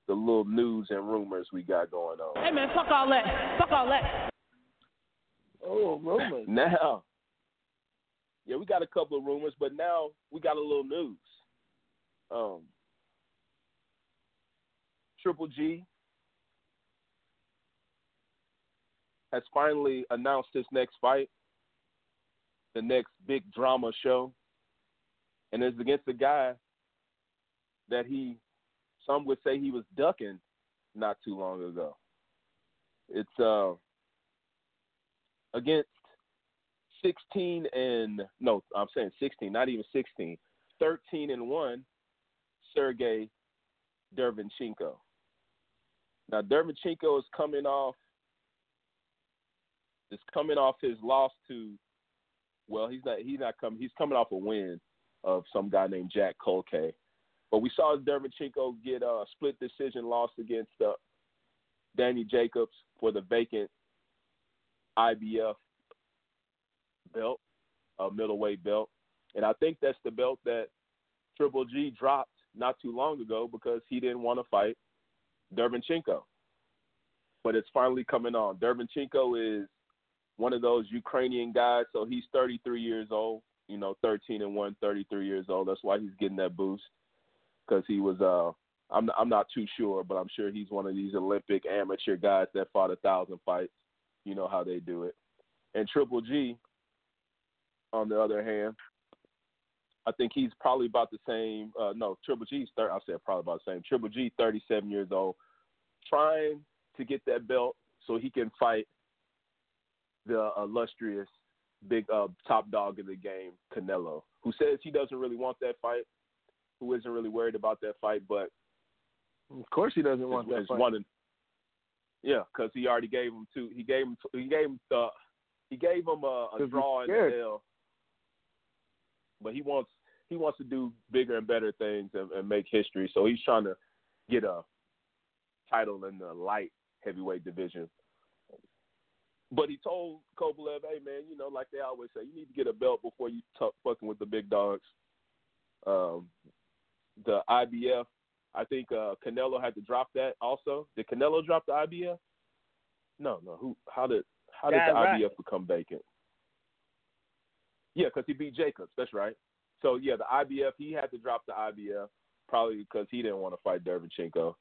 the little news and rumors we got going on. Hey man, fuck all that. Fuck all that. Oh, rumors. Now, yeah, we got a couple of rumors, but now we got a little news. Um, Triple G has finally announced his next fight, the next big drama show, and it's against a guy that he, some would say he was ducking not too long ago. It's uh against 16 and no, I'm saying 16, not even 16, 13 and one, Sergey Derevyanchenko. Now Derevyanchenko is coming off is coming off his loss to well, he's not he's not coming he's coming off a win of some guy named Jack Culcay. But we saw Derevyanchenko get a split decision loss against uh, Danny Jacobs for the vacant IBF belt, a middleweight belt. And I think that's the belt that Triple G dropped not too long ago because he didn't want to fight Derevyanchenko. But it's finally coming on. Derevyanchenko is one of those Ukrainian guys, so he's 33 years old. you know, 13 and 1, 33 years old. That's why he's getting that boost because he was. Uh, I'm I'm not too sure, but I'm sure he's one of these Olympic amateur guys that fought a thousand fights. You know how they do it. And Triple G, on the other hand, I think he's probably about the same. Uh, no, Triple G's third. I said probably about the same. Triple G, 37 years old, trying to get that belt so he can fight the illustrious big uh, top dog in the game, Canelo, who says he doesn't really want that fight, who isn't really worried about that fight, but of course he doesn't want that fight. Wanting, yeah, because he already gave him two. He gave him. He gave him. Uh, he gave him a, a draw in the L. But he wants. He wants to do bigger and better things and, and make history. So he's trying to get a title in the light heavyweight division but he told Kovalev, "Hey man, you know, like they always say, you need to get a belt before you talk fucking with the big dogs." Um, the IBF, I think uh, Canelo had to drop that. Also, did Canelo drop the IBF? No, no. Who? How did? How did the right. IBF become vacant? Yeah, because he beat Jacobs. That's right. So yeah, the IBF he had to drop the IBF probably because he didn't want to fight Derevyanchenko.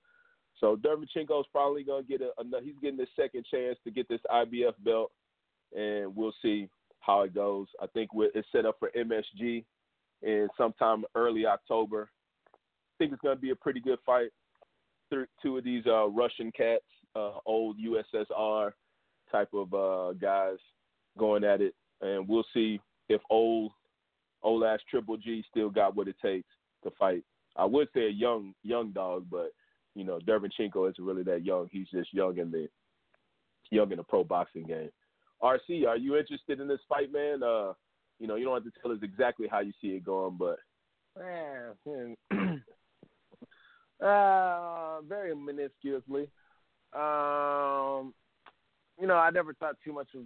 So Derevyanchenko is probably going to get a, a, he's getting the second chance to get this IBF belt, and we'll see how it goes. I think it's set up for MSG in sometime early October. I think it's going to be a pretty good fight. Two of these uh, Russian cats, uh, old USSR type of uh, guys going at it, and we'll see if old old ass Triple G still got what it takes to fight. I would say a young young dog, but you know, Derevyanchenko isn't really that young. He's just young in the young in the pro boxing game. RC, are you interested in this fight, man? Uh, you know, you don't have to tell us exactly how you see it going, but uh, very minusculously. Um, you know, I never thought too much of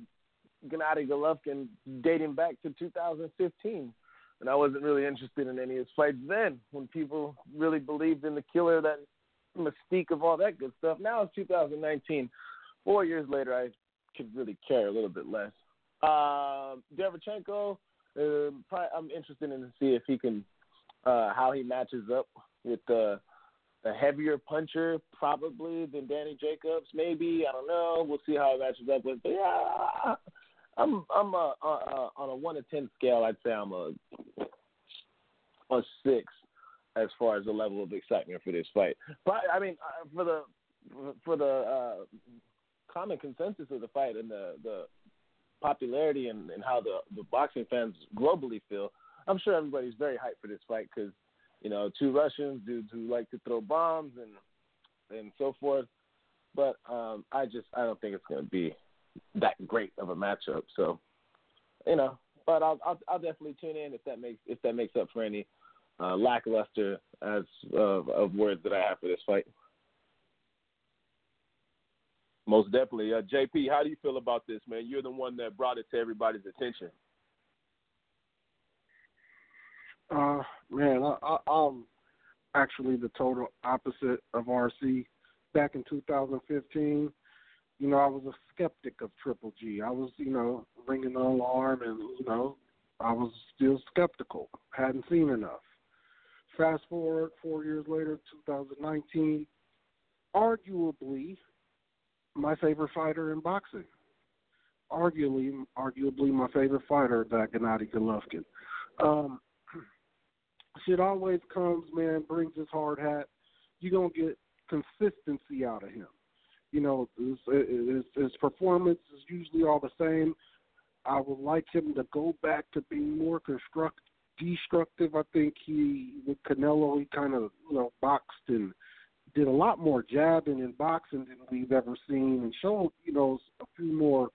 Gennady Golovkin dating back to 2015. And I wasn't really interested in any of his fights then when people really believed in the killer that mystique of all that good stuff. Now it's 2019. Four years later, I could really care a little bit less. Uh, Derevyanchenko, uh, probably, I'm interested in to see if he can, uh, how he matches up with the a heavier puncher probably than Danny Jacobs. Maybe I don't know. We'll see how it matches up with. But yeah, I'm I'm a, a, a, on a one to ten scale. I'd say I'm a a six as far as the level of excitement for this fight. But I mean, uh, for the for the uh, common consensus of the fight and the the popularity and, and how the the boxing fans globally feel, I'm sure everybody's very hyped for this fight because you know two Russians, dudes who like to throw bombs and and so forth. But um, I just I don't think it's going to be that great of a matchup. So you know, but I'll, I'll I'll definitely tune in if that makes if that makes up for any uh, lackluster as uh, of words that I have for this fight. Most definitely, uh, JP. How do you feel about this, man? You're the one that brought it to everybody's attention. Uh, man, I, I, I'm actually the total opposite of RC. Back in 2015, you know, I was a skeptic of Triple G. I was, you know, ringing the alarm, and you know, I was still skeptical. Hadn't seen enough. Fast forward four years later, 2019, arguably my favorite fighter in boxing. Arguably, arguably my favorite fighter, that Gennady Golovkin. Um, shit always comes, man, brings his hard hat. You're gonna get consistency out of him. You know, his, his, his performance is usually all the same. I would like him to go back to being more construct, destructive. I think he with Canelo he kind of you know boxed and did a lot more jabbing in boxing than we've ever seen, and showed you know a few more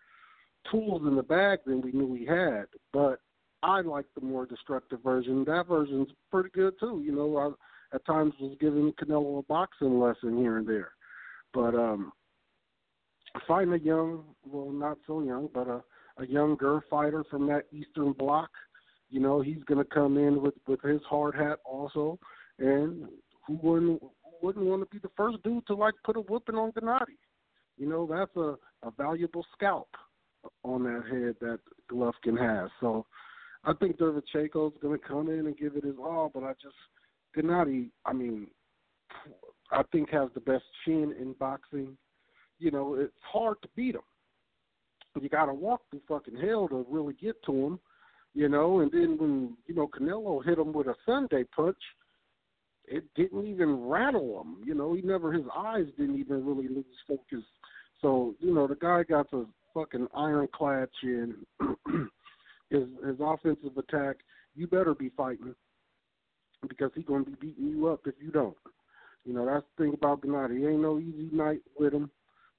tools in the bag than we knew he had. But I like the more destructive version. That version's pretty good too. You know, I at times was giving Canelo a boxing lesson here and there. But um fighting a young, well, not so young, but a a younger fighter from that Eastern Bloc you know, he's going to come in with with his hard hat also, and who wouldn't wouldn't want to be the first dude to like put a whooping on Gennady? You know, that's a a valuable scalp on that head that Golovkin has. So I think Derevyanchenko's going to come in and give it his all, but I just Gennady. I mean, I think has the best chin in boxing. You know, it's hard to beat him. You got to walk through fucking hell to really get to him. You know, and then when you know Canelo hit him with a Sunday punch, it didn't even rattle him. You know, he never his eyes didn't even really lose focus. So you know, the guy got the fucking ironclad chin. his his offensive attack, you better be fighting because he's gonna be beating you up if you don't. You know, that's the thing about Gennady. He ain't no easy night with him.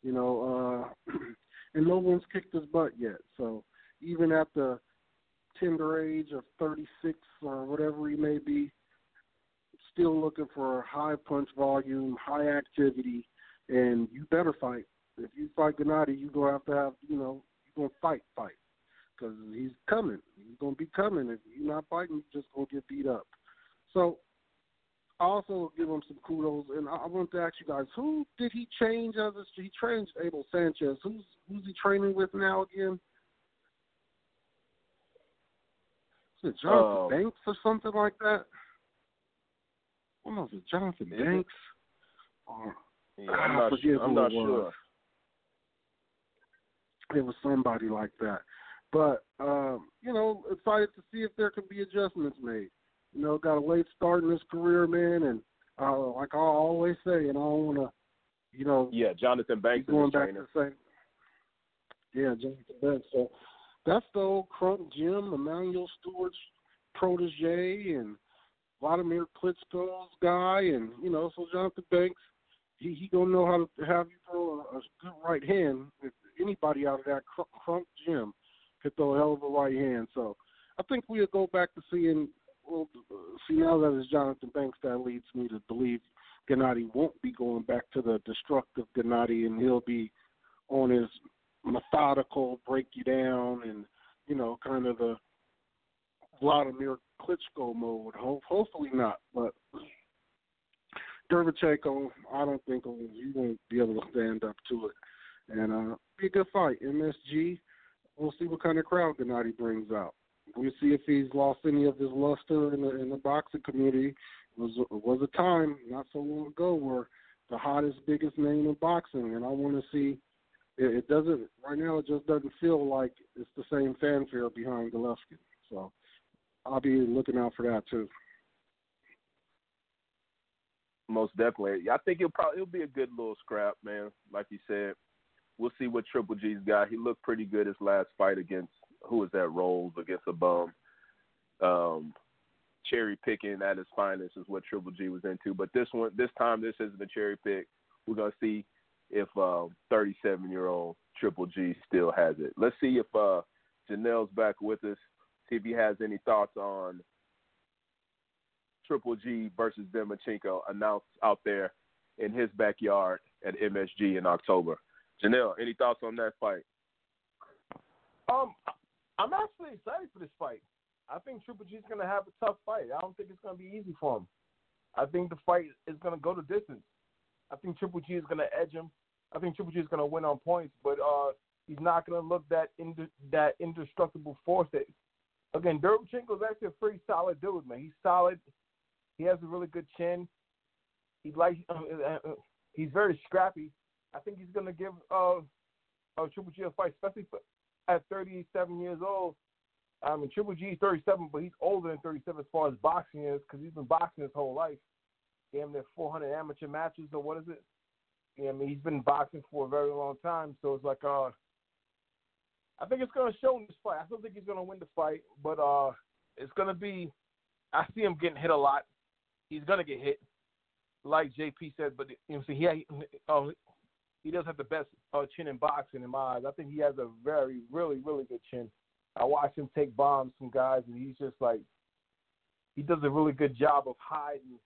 You know, uh and no one's kicked his butt yet. So even at the tender age of 36 or whatever he may be, still looking for a high punch volume, high activity, and you better fight. If you fight Gennady, you're to have to have, you know, you're to fight, fight. Because he's coming. He's to be coming. If you're not fighting, you're just to get beat up. So also give him some kudos, and I, I want to ask you guys: Who did he change as a, he trained Abel Sanchez? Who's who's he training with now again? Is it Jonathan Uh, Banks or something like that? I don't know if it's Jonathan? Banks or Yeah, I'm I not forget sure. I'm who not it was. sure. it was somebody like that. But um, you know, excited to see if there can be adjustments made. You know, got a late start in his career, man, and uh, like I always say, and I don't want to, you know, Yeah, Jonathan Banks going back trainer. to same. Yeah, Jonathan Banks. So that's the old Kronk Gym, Emanuel Steward's protege, and Vladimir Klitschko's guy, and you know, so Jonathan Banks, he he gonna know how to have you throw a, a good right hand. If anybody out of that Crunk, Kronk Gym could throw a hell of a right hand, so I think we'll go back to seeing. Well, see now that it's Jonathan Banks, that leads me to believe Gennady won't be going back to the destructive Gennady, and he'll be on his methodical, break you down, and you know, kind of the Vladimir Klitschko mode. Ho- hopefully not, but Derevchenko, I don't think he won't be able to stand up to it, and uh, be a good fight. MSG, we'll see what kind of crowd Gennady brings out. We'll see if he's lost any of his luster in the in the boxing community. It was it was a time not so long ago where the hottest, biggest name in boxing, and I want to see. It, it doesn't right now. It just doesn't feel like it's the same fanfare behind Golovkin. So I'll be looking out for that too. Most definitely. I think it'll probably it'll be a good little scrap, man. Like you said, we'll see what Triple G's got. He looked pretty good his last fight against who was that? Rolls against a bum. Um, cherry picking at his finest is what Triple G was into. But this one, this time, this isn't a cherry pick. We're gonna see if 37 year old Triple G still has it. Let's see if uh, Janelle's back with us. See if he has any thoughts on Triple G versus Demachenko announced out there in his backyard at MSG in October. Janelle, any thoughts on that fight? Um, I'm actually excited for this fight. I think Triple G is going to have a tough fight. I don't think it's going to be easy for him. I think the fight is going to go the distance. I think Triple G is going to edge him. I think Triple G is going to win on points, but uh, he's not going to look that ind- that indestructible force. That again, Derevchenko is actually a pretty solid dude, man. He's solid. He has a really good chin. He like uh, he's very scrappy. I think he's going to give uh, uh, Triple G a fight, especially for, at 37 years old. I mean, Triple G is 37, but he's older than 37 as far as boxing is because he's been boxing his whole life. Damn near 400 amateur matches, or what is it? Yeah, I mean, he's been boxing for a very long time, so it's like, uh, I think it's to show in this fight. I still think he's to win the fight, but uh, it's to be. I see him getting hit a lot. He's to get hit, like JP said, but you know, see, he uh, he does have the best uh, chin in boxing in my eyes. I think he has a very, really, really good chin. I watched him take bombs from guys, and he's just like he does a really good job of hiding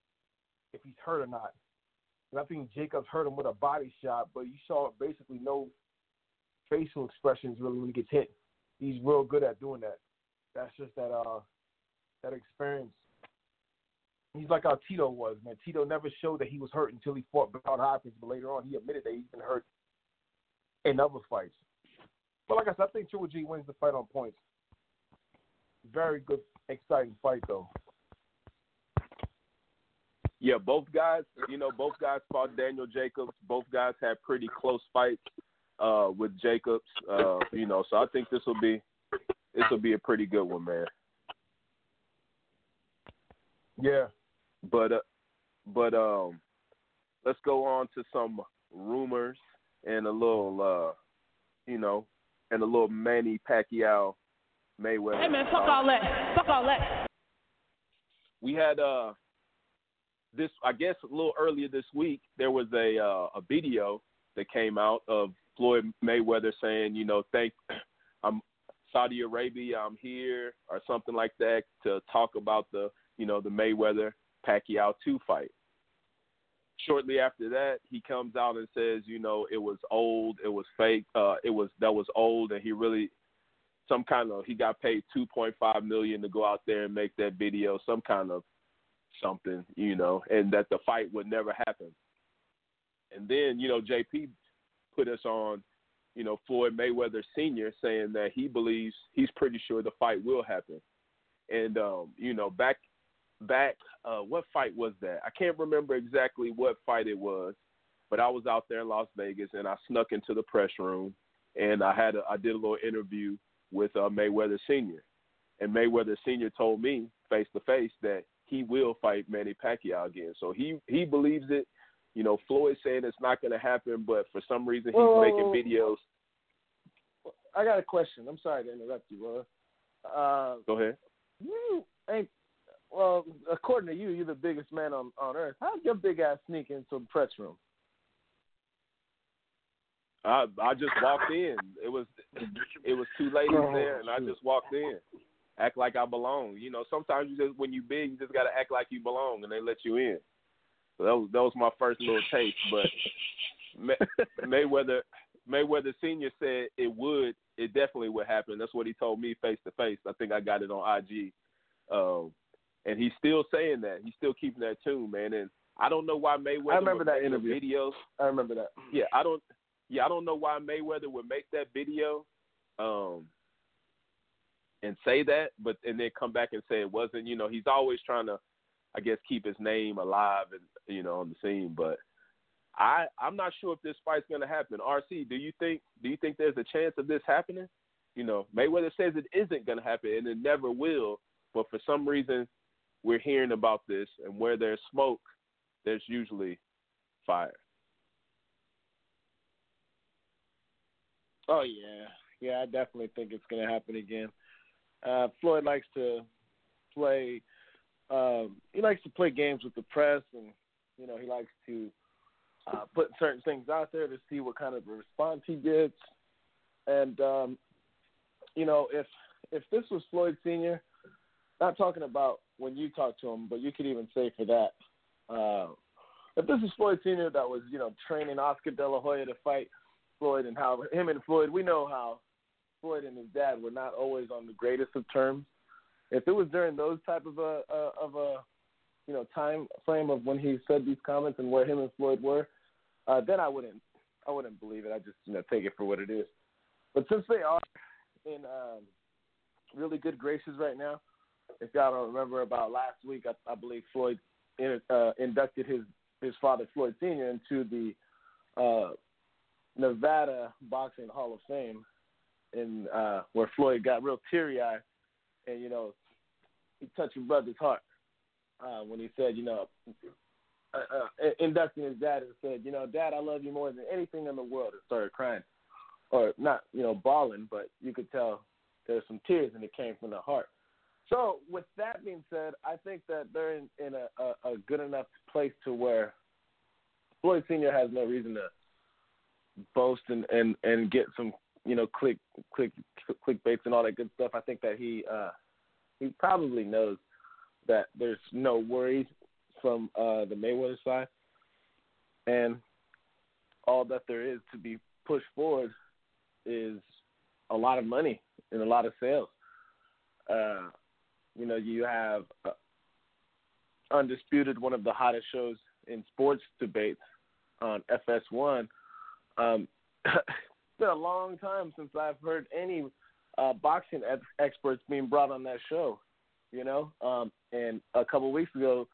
if he's hurt or not. And I think Jacobs hurt him with a body shot, but you saw basically no facial expressions really when he gets hit. He's real good at doing that. That's just that uh that experience. He's like how Tito was, man. Tito never showed that he was hurt until he fought Bernard Hopkins, but later on he admitted that he's been hurt in other fights. But like I said, I think Triple G wins the fight on points. very good, exciting fight though. Yeah, both guys, you know, both guys fought Daniel Jacobs. Both guys had pretty close fights uh, with Jacobs. Uh, you know, so I think this will be this will be a pretty good one, man. Yeah. But uh, but um, let's go on to some rumors and a little uh, you know, and a little Manny Pacquiao Mayweather. Hey man, fuck all that. Fuck all that. We had uh this I guess a little earlier this week there was a uh, a video that came out of Floyd Mayweather saying, you know, thank I'm Saudi Arabia, I'm here or something like that to talk about the, you know, the Mayweather Pacquiao 2 fight. Shortly after that, he comes out and says, you know, it was old, it was fake, uh it was that was old and he really some kind of he got paid 2.5 million to go out there and make that video, some kind of something, you know, and that the fight would never happen. And then, you know, JP put us on, you know, Floyd Mayweather Sr. saying that he believes he's pretty sure the fight will happen. And um, you know, back back uh what fight was that? I can't remember exactly what fight it was, but I was out there in Las Vegas and I snuck into the press room and I had a, I did a little interview with uh, Mayweather Sr. And Mayweather Sr. told me face to face that he will fight Manny Pacquiao again. So he he believes it. You know, Floyd saying it's not going to happen, but for some reason he's Whoa, making whoa, whoa. videos. I got a question. I'm sorry to interrupt you, bro. Uh, Go ahead. you ain't well, according to you, you're the biggest man on on earth. How'd your big ass sneak into the press room? I I just walked in. It was it was two ladies Oh, there, and I just walked in. Act like I belong. You know, sometimes you just when you big, you just got to act like you belong, and they let you in. So that was that was my first little taste. But May, Mayweather Mayweather Senior said it would, it definitely would happen. That's what he told me face to face. I think I got it on IG, um, and he's still saying that. He's still keeping that tune, man. And I don't know why Mayweather. I remember would that interview. Videos. I remember that. Yeah, I don't. Yeah, I don't know why Mayweather would make that video, um, and say that, but and then come back and say it wasn't. You know, he's always trying to, I guess, keep his name alive and you know on the scene. But I, I'm not sure if this fight's gonna happen. RC, do you think? Do you think there's a chance of this happening? You know, Mayweather says it isn't gonna happen and it never will. But for some reason, we're hearing about this, and where there's smoke, there's usually fire. Oh yeah, yeah. I definitely think it's going to happen again. Uh, Floyd likes to play. Um, he likes to play games with the press, and you know he likes to uh, put certain things out there to see what kind of a response he gets. And um, you know, if if this was Floyd Senior, not talking about when you talk to him, but you could even say for that. Uh, if this is Floyd Senior that was, you know, training Oscar De La Hoya to fight Floyd and how him and Floyd, we know how Floyd and his dad were not always on the greatest of terms. If it was during those type of a, of a you know time frame of when he said these comments and where him and Floyd were, uh, then I wouldn't I wouldn't believe it. I just you know take it for what it is. But since they are in um, really good graces right now, if y'all don't remember about last week, I, I believe Floyd in, uh, inducted his his father Floyd Senior into the uh, Nevada Boxing Hall of Fame, and uh, where Floyd got real teary eyed, and you know, he touched your brother's heart uh, when he said, you know, uh, uh, inducting his dad and said, you know, Dad, I love you more than anything in the world, and started crying, or not, you know, bawling, but you could tell there's some tears, and it came from the heart. So, with that being said, I think that they're in, in a, a, a good enough place to where Floyd Senior has no reason to boast and and and get some you know click click clickbaits and all that good stuff. I think that he uh he probably knows that there's no worries from uh the Mayweather side, and all that there is to be pushed forward is a lot of money and a lot of sales. Uh, you know, you have uh, undisputed one of the hottest shows in sports debates on FS1 um, it's been a long time since I've heard any uh, boxing ex- experts being brought on that show. You know, um, and a couple weeks ago,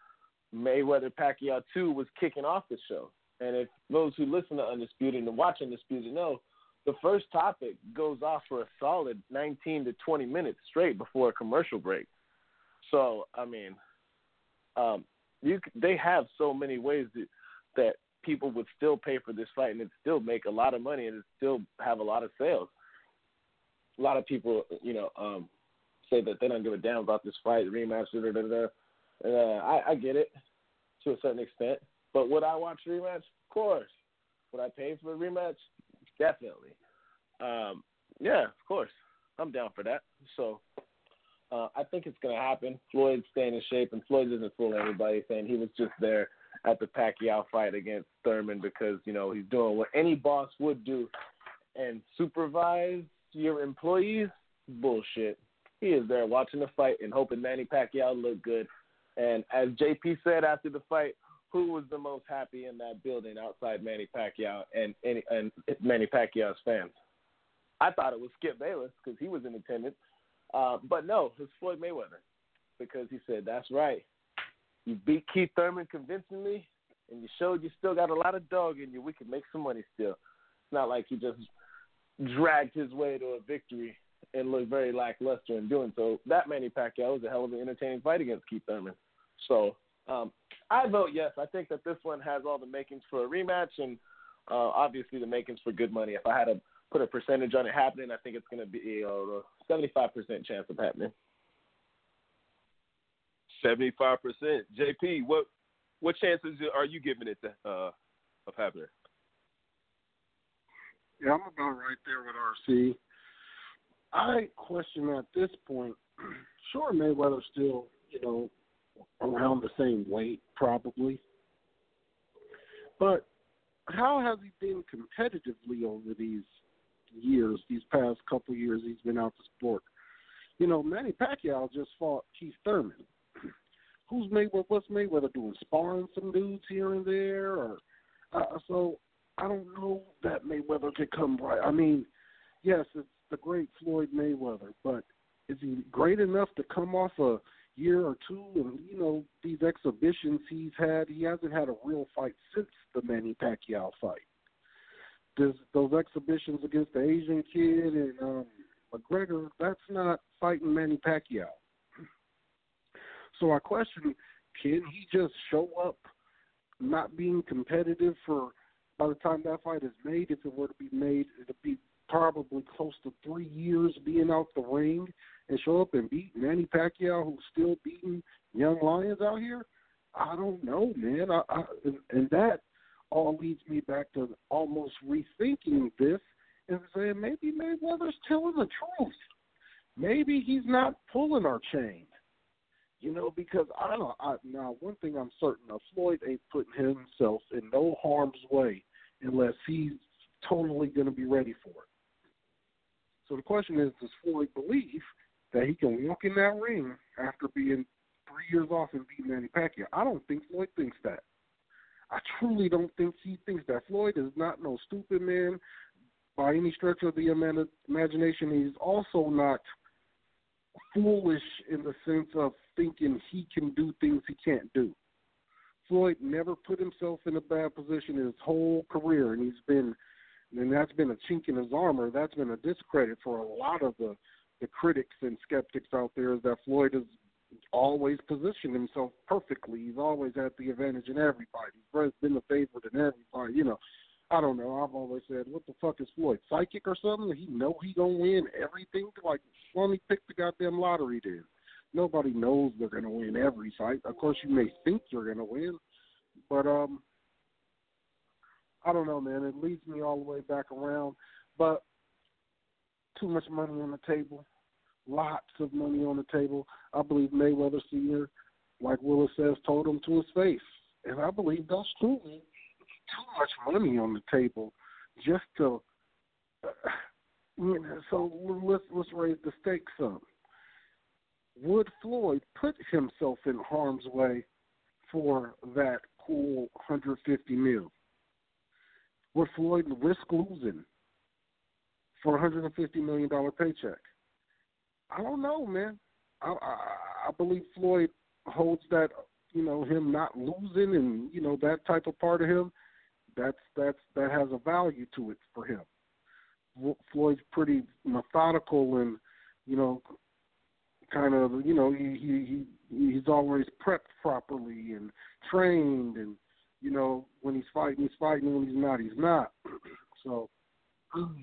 Mayweather Pacquiao two was kicking off the show. And if those who listen to Undisputed and watch Undisputed know, the first topic goes off for a solid 19 to 20 minutes straight before a commercial break. So, I mean, um, you they have so many ways that, that people would still pay for this fight and it still make a lot of money and it still have a lot of sales. A lot of people, you know, um, say that they don't give a damn about this fight, rematch, da da da. Uh, I, I get it to a certain extent, but would I watch a rematch? Of course. Would I pay for a rematch? Definitely. Um, yeah, of course. I'm down for that. So uh, I think it's going to happen. Floyd's staying in shape, and Floyd isn't fooling anybody saying he was just there at the Pacquiao fight against Thurman because, you know, he's doing what any boss would do and supervise your employees. Bullshit. He is there watching the fight and hoping Manny Pacquiao look good. And as JP said after the fight, who was the most happy in that building outside Manny Pacquiao and and, and Manny Pacquiao's fans? I thought it was Skip Bayless because he was in attendance, uh, but no, it's Floyd Mayweather because he said, "That's right, you beat Keith Thurman convincingly, and you showed you still got a lot of dog in you. We can make some money still. It's not like he just dragged his way to a victory and looked very lackluster in doing so. That Manny Pacquiao was a hell of an entertaining fight against Keith Thurman. So um, I vote yes. I think that this one has all the makings for a rematch and uh, obviously the makings for good money. If I had to put a percentage on it happening, I think it's going to be a seventy-five percent chance of happening. Seventy-five percent. JP, what what chances are you giving it to, uh, of happening? Yeah, I'm about right there with RC. I question at this point. Sure, Mayweather's still, you know, around the same weight, probably. But how has he been competitively over these years, these past couple years he's been out the sport? You know, Manny Pacquiao just fought Keith Thurman. Who's Mayweather? What's Mayweather doing? Sparring some dudes here and there, or uh, so I don't know that Mayweather could come right. I mean, yes, it's the great Floyd Mayweather, but is he great enough to come off a year or two and you know these exhibitions he's had? He hasn't had a real fight since the Manny Pacquiao fight. There's those exhibitions against the Asian kid and um, McGregor. That's not fighting Manny Pacquiao. So I question: Can he just show up, not being competitive for? By the time that fight is made, if it were to be made, it'd be probably close to three years being out the ring and show up and beat Manny Pacquiao, who's still beating young lions out here. I don't know, man. I, I and that all leads me back to almost rethinking this and saying maybe Mayweather's telling the truth. Maybe he's not pulling our chain. You know, because I don't. I, now, one thing I'm certain of: Floyd ain't putting himself in no harm's way unless he's totally going to be ready for it. So the question is: Does Floyd believe that he can walk in that ring after being three years off and beat Manny Pacquiao? I don't think Floyd thinks that. I truly don't think he thinks that. Floyd is not no stupid man by any stretch of the imagination. He's also not foolish in the sense of thinking he can do things he can't do. Floyd never put himself in a bad position in his whole career, and he's been, and that's been a chink in his armor. That's been a discredit for a lot of the the critics and skeptics out there. Is that Floyd has always positioned himself perfectly. He's always had the advantage in everybody. He's been the favorite in everybody. You know, I don't know. I've always said, what the fuck is Floyd? Psychic or something? He know he gonna win everything. Like, why he pick the goddamn lottery then? Nobody knows they're gonna win every fight. Of course, you may think you're gonna win, but um, I don't know, man. It leads me all the way back around. But too much money on the table, lots of money on the table. I believe Mayweather Senior, like Willis says, told him to his face, and I believe that's true. Too much money on the table just to uh, you know so let's let's raise the stakes up would floyd put himself in harm's way for that cool 150 mil would floyd risk losing for a 150 million dollar paycheck I don't know, man. I, I I believe Floyd holds that you know him not losing and you know that type of part of him. That's that's that has a value to it for him. Floyd's pretty methodical and you know kind of you know he he he he's always prepped properly and trained and you know when he's fighting he's fighting when he's not he's not so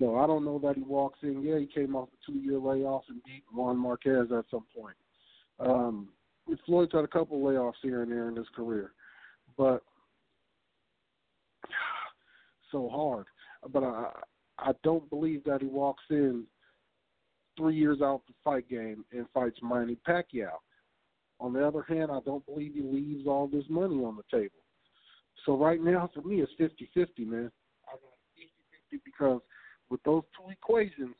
no I don't know that he walks in yeah he came off a two year layoff and beat Juan Marquez at some point um Floyd's had a couple layoffs here and there in his career but so hard but I I don't believe that he walks in three years out the fight game and fights Manny Pacquiao. On the other hand, I don't believe he leaves all this money on the table. So right now, for me, it's fifty-fifty, man. 50-50 because with those two equations,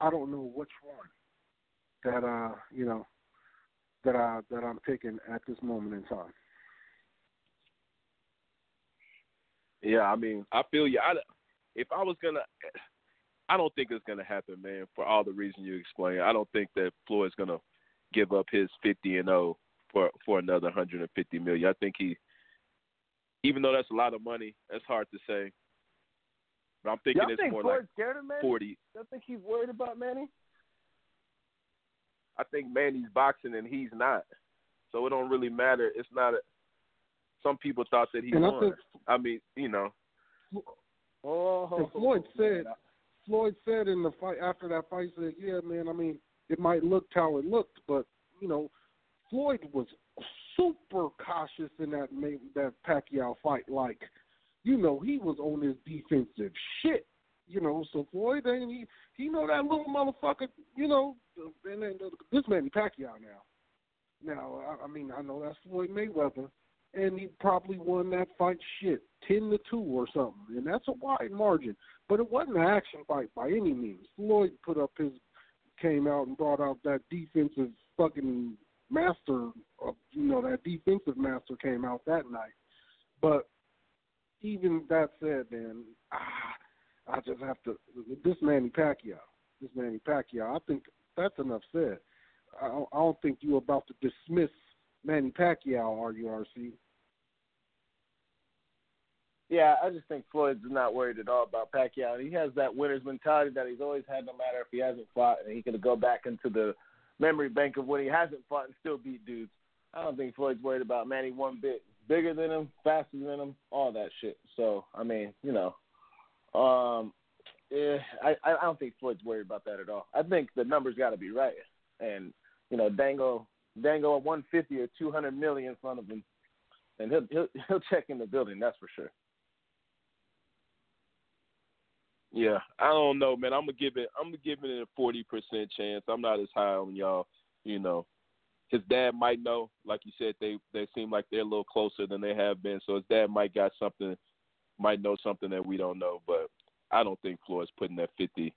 I don't know which one that uh you know that I that I'm picking at this moment in time. Yeah, I mean, I feel you. I, if I was gonna, I don't think it's gonna happen, man. For all the reasons you explained, I don't think that Floyd's gonna give up his 50 and 0 for for another 150 million. I think he, even though that's a lot of money, that's hard to say. But I'm thinking Y'all it's think more Floyd's like scared of Manny? 40. Y'all think he's worried about Manny? I think Manny's boxing and he's not, so it don't really matter. It's not. A, some people thought that he and won. I think I mean, you know. Oh, And Floyd said, Floyd said in the fight after that fight, he said, "Yeah, man. I mean, it might look how it looked, but you know, Floyd was super cautious in that that Pacquiao fight. Like, you know, he was on his defensive shit. You know, so Floyd ain't he he know that little motherfucker. You know, and then this man Pacquiao now. Now, I, I mean, I know that's Floyd Mayweather, and he probably won that fight shit ten to two or something, and that's a wide margin. But it wasn't an action fight by any means. Floyd put up his came out and brought out that defensive fucking master. Of, you know that defensive master came out that night. But even that said, man, ah, I just have to this Manny Pacquiao, this Manny Pacquiao. I think that's enough said. I don't, think you're about to dismiss Manny Pacquiao, are you, RC? Yeah, I just think Floyd's not worried at all about Pacquiao. He has that winner's mentality that he's always had, no matter if he hasn't fought, and he can go back into the memory bank of when he hasn't fought and still beat dudes. I don't think Floyd's worried about Manny one bit. Bigger than him, faster than him, all that shit. So I mean, you know, um, yeah, I I don't think Floyd's worried about that at all. I think the numbers got to be right, and you know, Dango Dango at 150 or 200 million in front of him, and he'll he'll he'll check in the building. That's for sure. Yeah, I don't know, man. I'm gonna give it. I'm gonna give it a forty percent chance. I'm not as high on y'all. You know, his dad might know. Like you said, they they seem like they're a little closer than they have been. So his dad might got something, might know something that we don't know. But I don't think Floyd's putting that 50,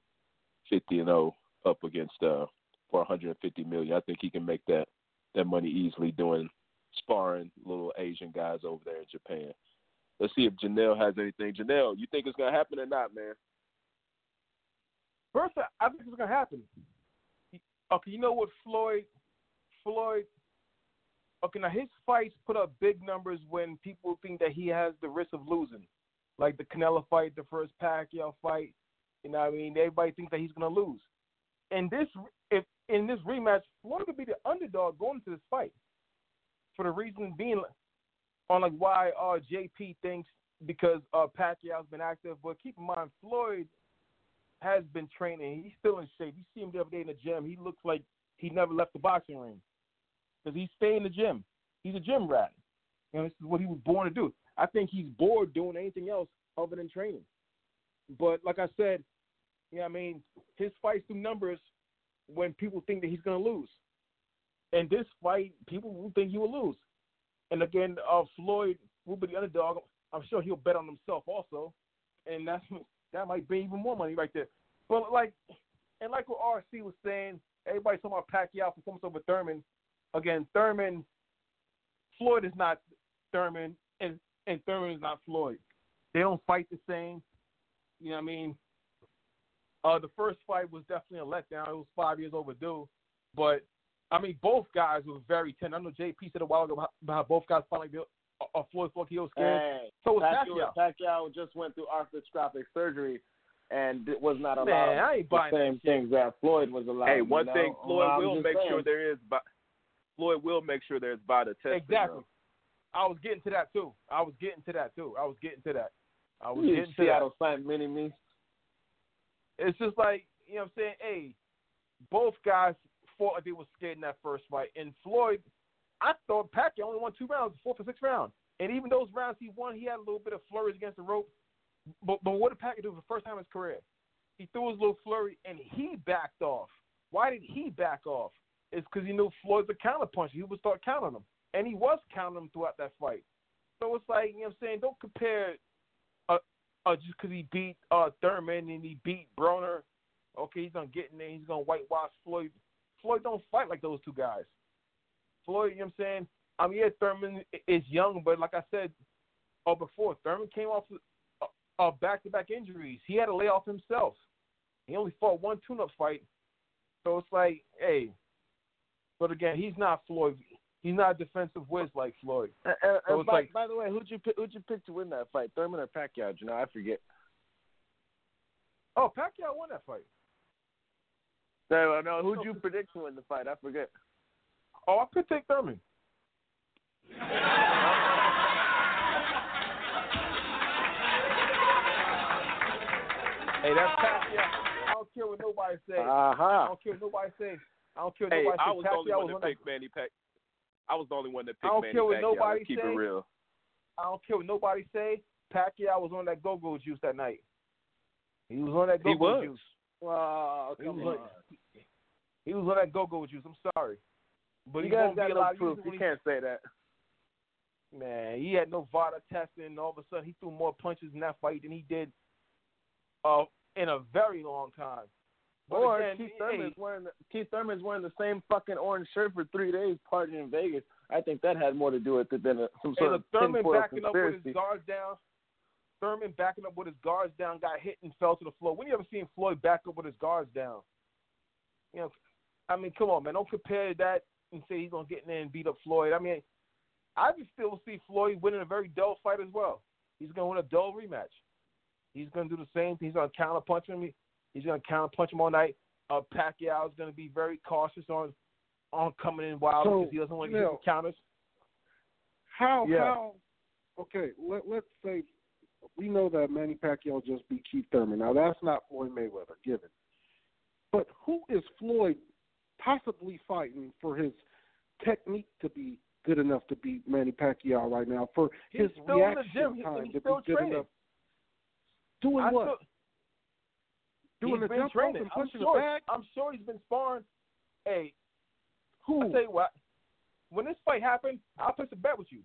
50 and 0 up against uh for 150 million. I think he can make that that money easily doing sparring little Asian guys over there in Japan. Let's see if Janelle has anything. Janelle, you think it's gonna happen or not, man? First, I think it's gonna happen. Okay, you know what Floyd? Floyd. Okay, now his fights put up big numbers when people think that he has the risk of losing, like the Canelo fight, the first Pacquiao fight. You know, what I mean, everybody thinks that he's gonna lose. And this, if in this rematch, Floyd could be the underdog going into this fight, for the reason being on like why uh, JP thinks because uh, Pacquiao's been active. But keep in mind, Floyd has been training. He's still in shape. You see him the other day in the gym. He looks like he never left the boxing ring because he stay in the gym. He's a gym rat. You know, this is what he was born to do. I think he's bored doing anything else other than training. But like I said, you know, I mean, his fights do numbers when people think that he's going to lose. And this fight, people will think he will lose. And again, uh, Floyd will be the underdog. I'm sure he'll bet on himself also, and that's that might bring even more money right there. But like, and like what RC was saying, everybody's talking about Pacquiao performance over Thurman. Again, Thurman, Floyd is not Thurman, and and Thurman is not Floyd. They don't fight the same. You know what I mean? Uh, the first fight was definitely a letdown. It was five years overdue, but I mean, both guys were very tender. I know JP said a while ago about, about how both guys felt like they, uh, uh, Floyd felt he scared. Hey, so was Pacquiao, Pacquiao. Pacquiao just went through arthroscopic surgery and it was not allowed Man, I ain't the buying same that shit. things that Floyd was allowed. Hey, you one know? thing Floyd I'm will make saying. sure there is. Vi- Floyd will make sure there's VADA testing. Exactly. though. I was getting to that too. I was getting to that too. I was getting to that. I was You getting to that. Seattle Saint mini me. It's just like you know what I'm saying. Hey, both guys fought like they were scared in that first fight. And Floyd, I thought Pacquiao only won two rounds, fourth or sixth round. And even those rounds he won, he had a little bit of flurries against the rope. But but what did Pacquiao do for the first time in his career? He threw his little flurry and he backed off. Why did he back off? It's because he knew Floyd's a counterpuncher. He would start counting him, and he was counting him throughout that fight. So it's like you know what I'm saying. Don't compare uh, uh just because he beat uh Thurman and he beat Broner. Okay, he's gonna get in there. He's gonna whitewash Floyd. Floyd don't fight like those two guys. Floyd, you know what I'm saying? I mean, yeah, Thurman is young, but like I said, uh, before Thurman came off uh, uh, back-to-back injuries. He had to lay off himself. He only fought one tune-up fight, so it's like, hey. But again, he's not Floyd. He's not a defensive whiz like Floyd. And, and, So by, like- by the way, who'd you pick, who'd you pick to win that fight, Thurman or Pacquiao? You know, I forget. Oh, Pacquiao won that fight. No, no, who'd you predict to win the fight? I forget. Oh, I could take Thurman. hey, that's Pacquiao. I don't care what nobody say. Uh-huh. I don't care what nobody say. I don't care what Hey, nobody I say. was the only Pacquiao one was that picked Manny Pac. I was the only one that I don't Manny care what Pacquiao. nobody Let's keep say. it real. I don't care what nobody say. Pacquiao was on that go-go juice that night. He was on that He go-go juice. Wow, He was, on. on, he was on that go-go juice. I'm sorry, but you he guys won't got be no allowed to proof. use it You he- can't say that. Man, he had no VADA testing, and all of a sudden he threw more punches in that fight than he did uh, in a very long time. But Or again, Keith hey, Thurman's wearing the, Keith Thurman's wearing the same fucking orange shirt for three days, partying in Vegas. I think that had more to do with it than a, some sort of Thurman backing up with his guards down. Thurman backing up with his guards down, got hit and fell to the floor. When you ever seen Floyd back up with his guards down? You know, I mean, come on, man. Don't compare that and say he's gonna get in there and beat up Floyd. I mean, I can still see Floyd winning a very dull fight as well. He's gonna win a dull rematch. He's gonna do the same thing. He's gonna counter punch him. He's gonna counter punch him all night. Uh, Pacquiao is gonna be very cautious on on coming in wild So, because he doesn't want to get counters. How Yeah. how okay, let let's say we know that Manny Pacquiao just beat Keith Thurman. Now that's not Floyd Mayweather, given. But who is Floyd possibly fighting for his technique to be good enough to beat Manny Pacquiao right now? For He's his reaction time he's to be good training. enough. Doing I what? still- Doing he's the been jump rope training. and I'm pushing sure, the bag? I'm sure he's been sparring. Hey, Who? I tell you what, when this fight happened, I'll place a bet with you.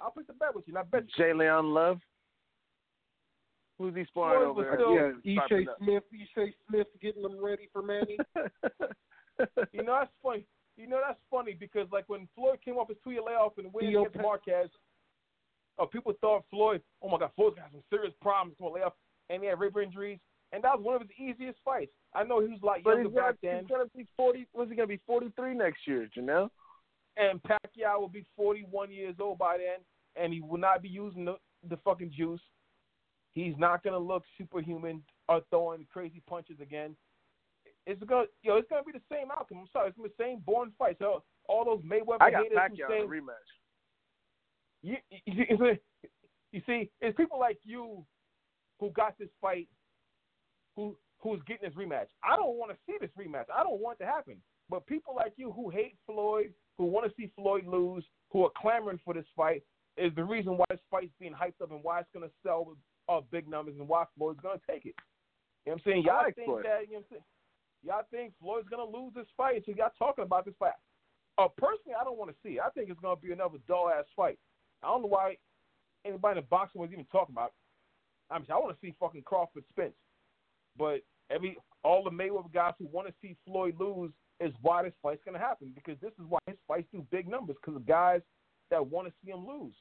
I'll place a bet with you, and I bet you. J'Leon Love. Who's he sparring Floyd over was there? still- yeah, Sharpen Smith, Ishe Smith getting them ready for Manny. You know that's funny. You know that's funny because like when Floyd came off his two-year layoff and went Theo against Pe- Marquez, uh, people thought Floyd, oh my God, Floyd's got some serious problems going to lay off, and he had rib injuries, and that was one of his easiest fights. I know he was a lot But younger he's gonna, back then, he's gonna be forty. Was he gonna be forty-three next year? Janelle? and Pacquiao will be 41 years old by then, and he will not be using the, the fucking juice. He's not gonna look superhuman or throwing crazy punches again. It's gonna, yo, it's gonna be the same outcome. I'm sorry, it's gonna be the same boring fight. So all those Mayweather I got haters who Pacquiao say, in a rematch. you, you, you see, it's people like you who got this fight, who who's getting this rematch. I don't want to see this rematch. I don't want it to happen. But people like you who hate Floyd, who want to see Floyd lose, who are clamoring for this fight, is the reason why this fight's being hyped up and why it's going to sell with uh, big numbers and why Floyd's going to take it. You know what I'm saying? I Y'all like think Floyd. that, you know what I'm saying? Y'all think Floyd's going to lose this fight, so y'all talking about this fight. Uh, personally, I don't want to see it. I think it's going to be another dull-ass fight. I don't know why anybody in the boxing was even talking about. it. I mean, I want to see fucking Crawford Spence, but every all the Mayweather guys who want to see Floyd lose is why this fight's gonna happen because this is why his fights do big numbers because of guys that want to see him lose.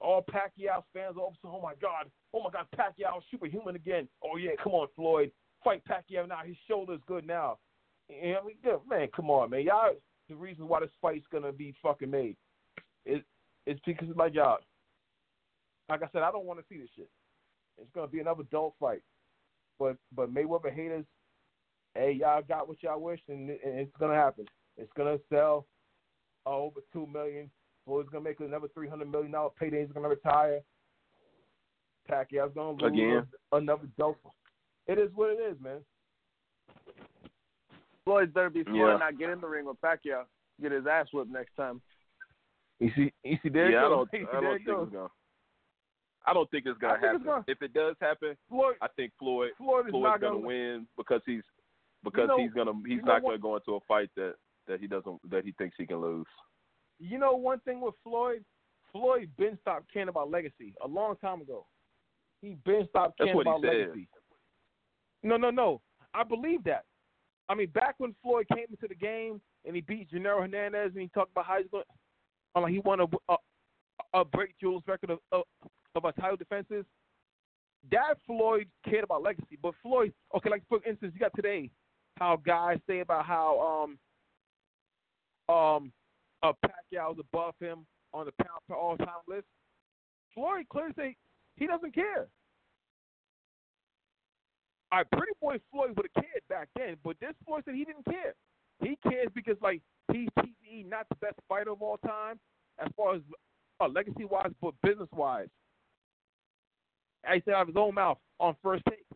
All Pacquiao fans all of a sudden, oh my god, oh my god, Pacquiao superhuman again. Oh yeah, come on, Floyd. fight Pacquiao now. His shoulder's good now. And I mean, yeah, man, come on, man. Y'all, the reason why this fight's gonna be fucking made is is because of my job. Like I said, I don't want to see this shit. It's gonna be another dull fight. But but Mayweather haters, hey, y'all got what y'all wish, and, and it's gonna happen. It's gonna sell uh, over two million. Floyd's gonna make another three hundred million dollar payday. He's gonna retire. Pacquiao's gonna lose Again. another dope. It is what it is, man. Floyd's better be Floyd Yeah. not get in the ring with Pacquiao. Get his ass whipped next time. You see, you see, there yeah, it I don't, You see, I there don't it think goes. I don't think it's gonna happen. it's gonna- If it does happen, Floyd, I think Floyd Floyd is Floyd's not gonna gonna win because he's because know- he's gonna he's you not gonna go into a fight that that he doesn't that he thinks he can lose. You know one thing with Floyd, Floyd been stopped caring about legacy a long time ago. He been stopped That's caring what he about said. legacy. No, no, no. I believe that. I mean, back when Floyd came into the game and he beat Genaro Hernandez and he talked about how he's going, I'm like he won a, a, a break Jules record of, of of a title defenses. That Floyd cared about legacy, but Floyd, okay, like for instance, you got today how guys say about how um um a uh, Pacquiao's above him on the pound per all time list. Floyd clearly say he doesn't care. All right, pretty boy Floyd would have cared back then, but this Floyd said he didn't care. He cares because like he's not the best fighter of all time as far as uh, legacy wise, but business wise. He said out of his own mouth on first take.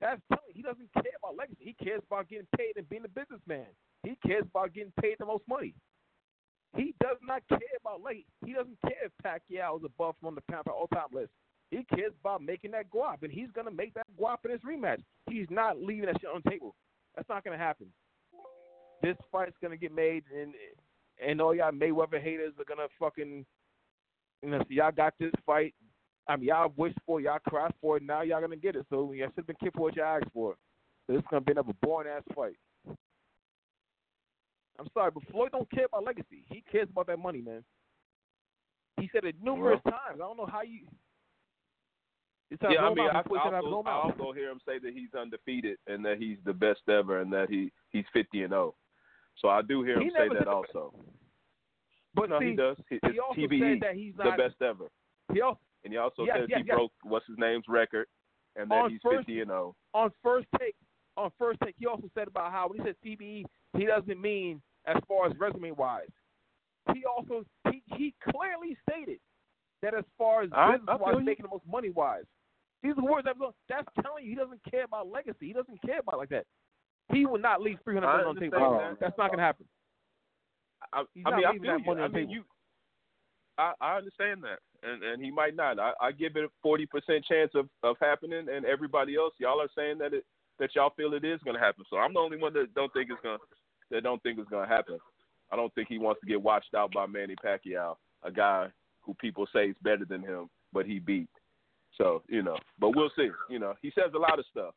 That's telling he doesn't care about legacy. He cares about getting paid and being a businessman. He cares about getting paid the most money. He does not care about legacy. He doesn't care if Pacquiao is above on the pound per all time list. He cares about making that guap, and he's gonna make that guap in his rematch. He's not leaving that shit on the table. That's not gonna happen. This fight's gonna get made, and and all y'all Mayweather haters are gonna fucking, you know, so y'all got this fight. I mean, y'all wished for, it, y'all cried for it. Now y'all gonna get it. So y'all should have been kicked for what y'all asked for. So this is gonna be another boring ass fight. I'm sorry, but Floyd don't care about legacy. He cares about that money, man. He said it numerous times. I don't know how you. It's Yeah, I mean, I, mouth. He put it out of his I also hear him say that he's undefeated and that he's the best ever and that he he's fifty and zero. So I do hear He him say that also. But no, see, he does. He, he also TBE, said that he's not the best ever, He also, and he also Yes, says yes, he yes. broke what's his name's record and that On he's first- fifty and oh. zero. on first take, on first take, he also said about how when he said TBE, he doesn't mean as far as resume wise. He also he, he clearly stated that as far as I- business wise, making the most money wise. These are words that that's telling you he doesn't care about legacy. He doesn't care about it like that. He will not leave three hundred I on the table. that. That's not gonna happen. I, I mean, I feel you. I mean, table. you. I, I understand that, and and he might not. I, I give it a forty percent chance of of happening, and everybody else, y'all are saying that it that y'all feel it is going to happen. So I'm the only one that don't think it's going that don't think it's going to happen. I don't think he wants to get watched out by Manny Pacquiao, a guy who people say is better than him, but he beat. So you know, but we'll see. You know, he says a lot of stuff.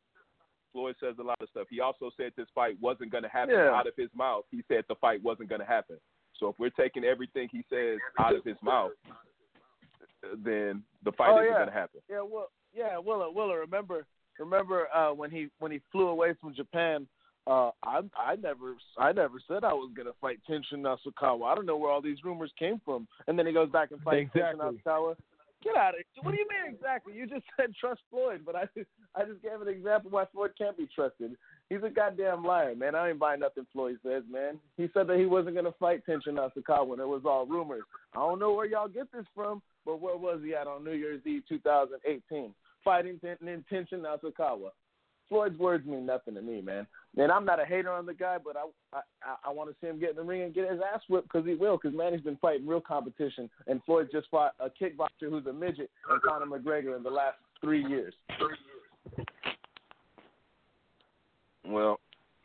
Floyd says a lot of stuff. He also said this fight wasn't going to happen Yeah. out of his mouth. He said the fight wasn't going to happen. So if we're taking everything he says out of his mouth, then the fight Oh, isn't yeah. going to happen. Yeah, well, yeah, Willa, Willa, remember, remember uh, when he when he flew away from Japan? Uh, I I never I never said I was gonna fight Tenshin Nasukawa. I don't know where all these rumors came from. And then he goes back and fights Exactly. Tenshin Nasukawa. Get out of here! What do you mean exactly? You just said trust Floyd, but I I just gave an example why Floyd can't be trusted. He's a goddamn liar, man. I ain't buying nothing Floyd says, man. He said that he wasn't gonna fight Tenshin Nasukawa, and it was all rumors. I don't know where y'all get this from, but where was he at on New Year's Eve 2018? Fighting Ten- Tenshin Nasukawa. Floyd's words mean nothing to me, man. And I'm not a hater on the guy, but I I, I want to see him get in the ring and get his ass whipped because he will. Because man, he's been fighting real competition, and Floyd just fought a kickboxer who's a midget and Conor McGregor in the last three years. Well,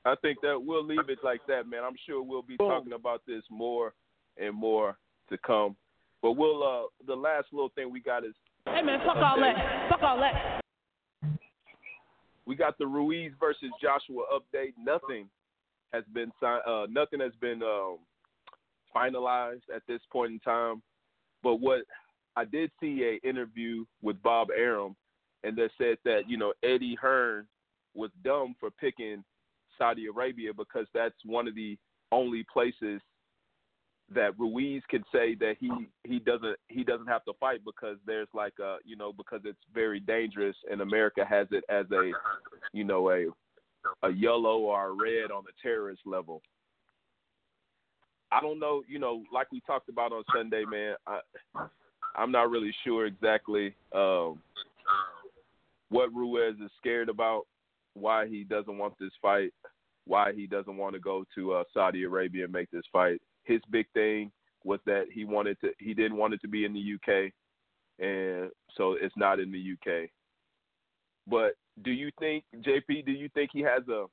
I think that we'll leave it like that, man. I'm sure we'll be Boom. talking about this more and more to come. But we'll uh the last little thing we got is Hey man, fuck all that. Fuck all that. we got the Ruiz versus Joshua update. Nothing has been signed. Uh, nothing has been um, finalized at this point in time. But what I did see a interview with Bob Arum, and that said that you know Eddie Hearn was dumb for picking Saudi Arabia because that's one of the only places that Ruiz can say that he he doesn't he doesn't have to fight because there's like a you know because it's very dangerous and America has it as a you know a a yellow or a red on the terrorist level. I don't know, you know, like we talked about on Sunday, man. I I'm not really sure exactly um, what Ruiz is scared about, why he doesn't want this fight, why he doesn't want to go to uh, Saudi Arabia and make this fight. His big thing was that he wanted to he didn't want it to be in the UK, and so it's not in the UK. But do you think JP? Do you think he has a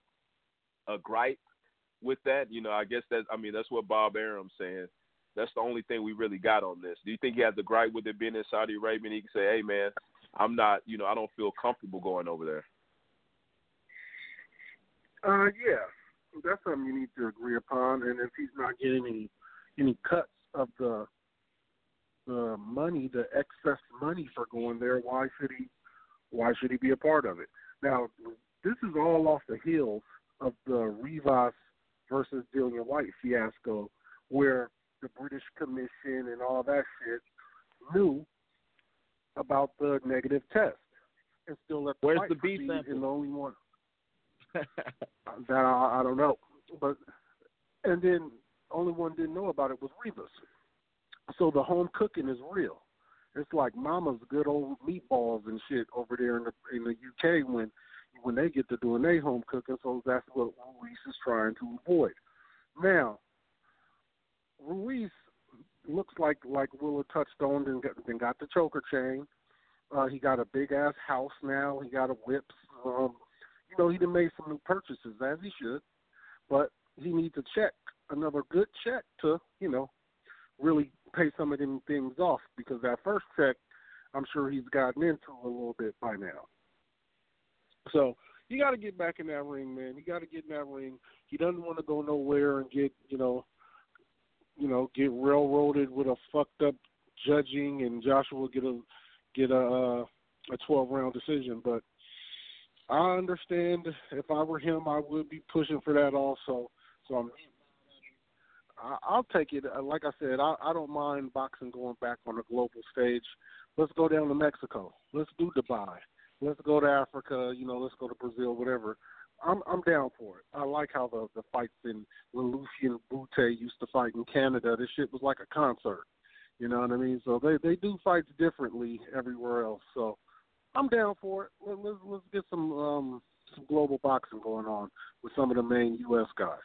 a gripe with that? You know, I guess that I mean that's what Bob Arum's saying. That's the only thing we really got on this. Do you think he has a gripe with it being in Saudi Arabia? And he can say, "Hey, man, I'm not. You know, I don't feel comfortable going over there." Uh, yeah, that's something you need to agree upon. And if he's not getting any any cuts of the the money, the excess money for going there, why should he? Why should he be a part of it? Now, this is all off the heels of the Rivas versus Dillian Whyte fiasco, where the British Commission and all that shit knew about the negative test and still let the Where's the beef sample? And the only one that I, I don't know, but and then only one didn't know about it was Rivas. So the home cooking is real. It's like Mama's good old meatballs and shit over there in the in the UK when when they get to doing their home cooking. So that's what Ruiz is trying to avoid. Now, Ruiz looks like like Willa touched on and got, then got the choker chain. Uh, he got a big ass house now. He got a whips. Um, you know, he done made some new purchases as he should, but he needs a check, another good check to you know really pay some of them things off because that first check, I'm sure he's gotten into a little bit by now. So you got to get back in that ring, man. You got to get in that ring. He doesn't want to go nowhere and get you know, you know, get railroaded with a fucked up judging and Joshua get a get a uh, a 12 round decision. But I understand if I were him, I would be pushing for that also. So I'm I'll take it. Uh, Like I said, I, I don't mind boxing going back on a global stage. Let's go down to Mexico. Let's do Dubai. Let's go to Africa. You know, let's go to Brazil. Whatever. I'm I'm down for it. I like how the the fights in when Lucien Bute used to fight in Canada. This shit was like a concert. You know what I mean? So they they do fights differently everywhere else. So I'm down for it. Let, let's let's get some um some global boxing going on with some of the main U.S. guys.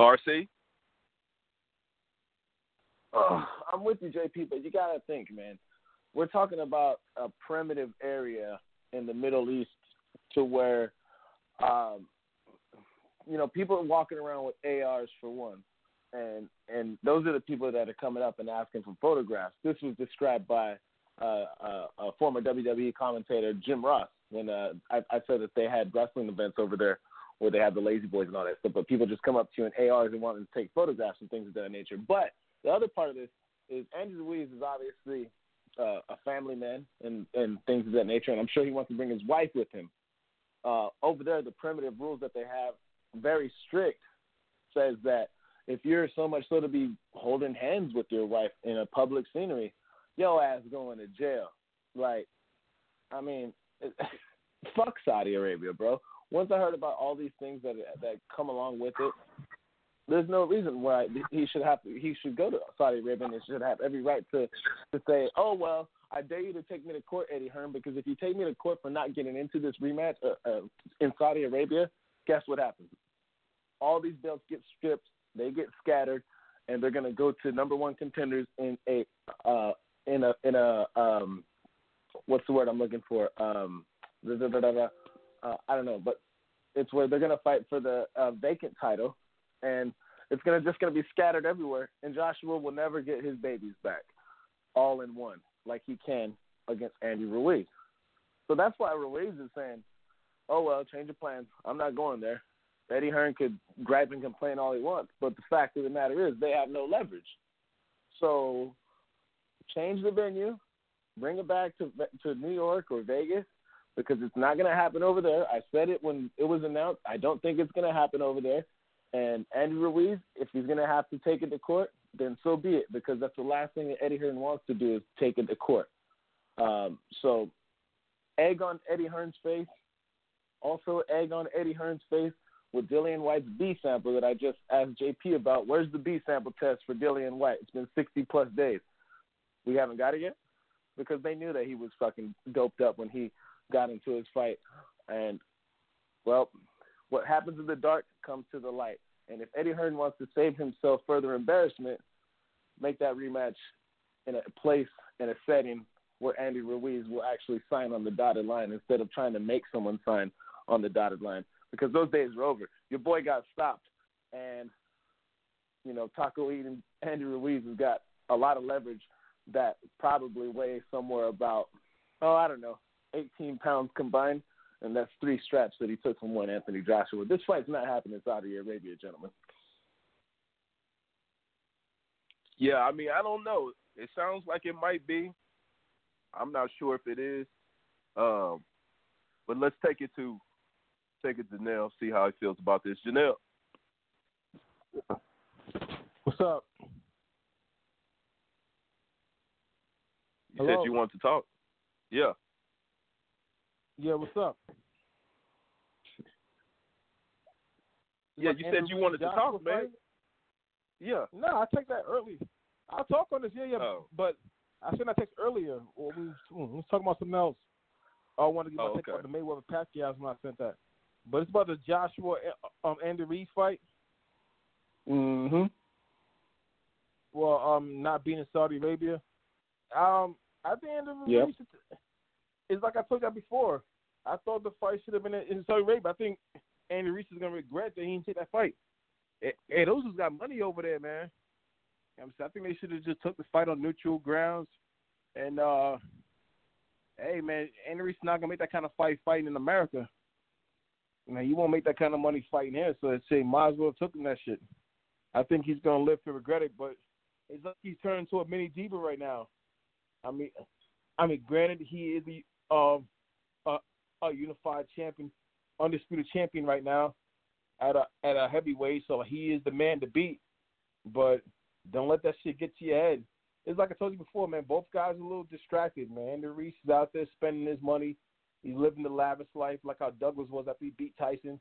RC. Oh, I'm with you, JP, but you gotta think, man. We're talking about a primitive area in the Middle East to where, um, you know, people are walking around with ARs for one, and and those are the people that are coming up and asking for photographs. This was described by uh, a former WWE commentator, Jim Ross, when uh, I, I said that they had wrestling events over there where they have the lazy boys and all that stuff. But people just come up to you in ARs and want to take photographs and things of that nature. But the other part of this is Andrew Ruiz is obviously uh, a family man and and things of that nature, and I'm sure he wants to bring his wife with him. Uh, over there, the primitive rules that they have, very strict, says that if you're so much so to be holding hands with your wife in a public scenery, your ass going to jail. Like, I mean, fuck Saudi Arabia, bro. Once I heard about all these things that that come along with it, there's no reason why he should have to, he should go to Saudi Arabia and should have every right to to say, oh well, I dare you to take me to court, Eddie Hearn, because if you take me to court for not getting into this rematch uh, uh, in Saudi Arabia, guess what happens? All these belts get stripped, they get scattered, and they're gonna go to number one contenders in a uh, in a in a um, what's the word I'm looking for? Um, da, da, da. Uh, I don't know, but it's where they're gonna fight for the uh, vacant title, and it's gonna just gonna be scattered everywhere, and Joshua will never get his babies back, all in one, like he can against Andy Ruiz. So that's why Ruiz is saying, "Oh well, change of plans. I'm not going there." Eddie Hearn could gripe and complain all he wants, but the fact of the matter is they have no leverage. So change the venue, bring it back to to New York or Vegas, because it's not going to happen over there. I said it when it was announced. I don't think it's going to happen over there. And Andy Ruiz, if he's going to have to take it to court, then so be it, because that's the last thing that Eddie Hearn wants to do is take it to court. Um, so, egg on Eddie Hearn's face. Also, egg on Eddie Hearn's face with Dillian Whyte's B sample that I just asked JP about. Where's the B sample test for Dillian White? It's been 60 plus days. We haven't got it yet because they knew that he was fucking doped up when he got into his fight. And, well, what happens in the dark comes to the light. And if Eddie Hearn wants to save himself further embarrassment, make that rematch in a place and a setting where Andy Ruiz will actually sign on the dotted line instead of trying to make someone sign on the dotted line because those days are over. Your boy got stopped, and you know taco eating Andy Ruiz has got a lot of leverage that probably weighs somewhere about oh I don't know 18 pounds combined, and that's three straps that he took from one Anthony Joshua. This fight's not happening in Saudi Arabia, gentlemen. Yeah, I mean, I don't know. It sounds like it might be. I'm not sure if it is. Um, but let's take it to take it to Janelle, see how he feels about this. Janelle. What's up? You Hello? said you want to talk. Yeah. Yeah, what's up? Yeah, you said you wanted to talk, man. Yeah. No, I take that early. I'll talk on this. Yeah, yeah. Oh. But I sent that text earlier. Or we was, we was talking about something else. I wanted to get my Oh, take okay. about the Mayweather Pacquiao when I sent that. But it's about the Joshua um, Andy Reid fight. Mm-hmm. Well, um, not being in Saudi Arabia. Um, I think Andy Yep. Reid. should- It's like I told you before. I thought the fight should have been in, Saudi Arabia. I think Andy Ruiz is gonna regret that he didn't take that fight. Hey, those who's got money over there, man. I'm saying, I think they should have just took the fight on neutral grounds. And uh hey man, Andy Reid's not gonna make that kind of fight fighting in America. Man, you won't make that kind of money fighting here, so I'd say might as well have taken that shit. I think he's gonna live to regret it, but it's like he's turned to a mini diva right now. I mean, I mean, granted, he is the um a, a unified champion, undisputed champion right now at a at a heavyweight, so he is the man to beat. But don't let that shit get to your head. It's like I told you before, man. Both guys are a little distracted, man. Andy Ruiz is out there spending his money. He's living the lavish life, like how Douglas was after he beat Tyson.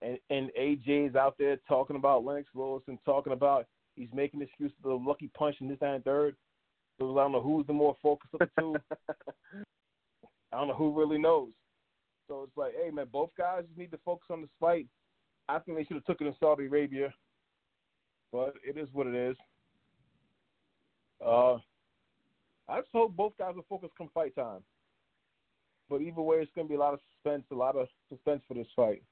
And and AJ is out there talking about Lennox Lewis and talking about he's making excuses for the lucky punch in this and third. I don't know who's the more focused of the two. I don't know who really knows. So it's like, hey man, both guys just need to focus on this fight. I think they should have took it in Saudi Arabia, but it is what it is. Uh, I just hope both guys will focus come fight time. But either way, it's going to be a lot of suspense, a lot of suspense for this fight.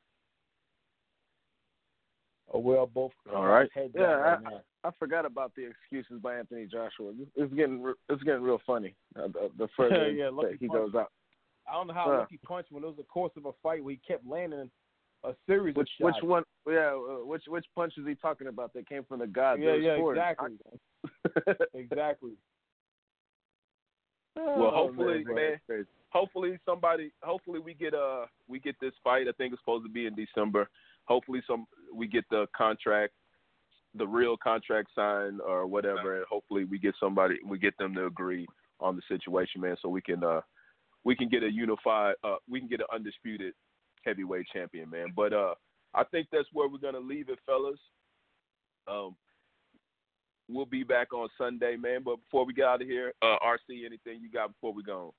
Oh well, both All right. heads Yeah, down right now. I forgot about the excuses by Anthony Joshua. It's getting it's getting real funny. Uh, the, the further Yeah, that lucky he punch. goes out. I don't know how Huh. lucky punch when it was the course of a fight where he kept landing a series Which of which one? Yeah, uh, which which punch is he talking about that came from the gods? Yeah, yeah, sport? exactly, exactly. Well, Oh, hopefully, man, man. hopefully somebody hopefully we get uh we get this fight i think it's supposed to be in december hopefully some we get the contract the real contract signed or whatever and hopefully we get somebody we get them to agree on the situation man so we can uh we can get a unified uh we can get an undisputed heavyweight champion man. But uh i think that's where we're to leave it fellas. Um we'll be back on sunday man. But before we get out of here uh rc anything you got before we go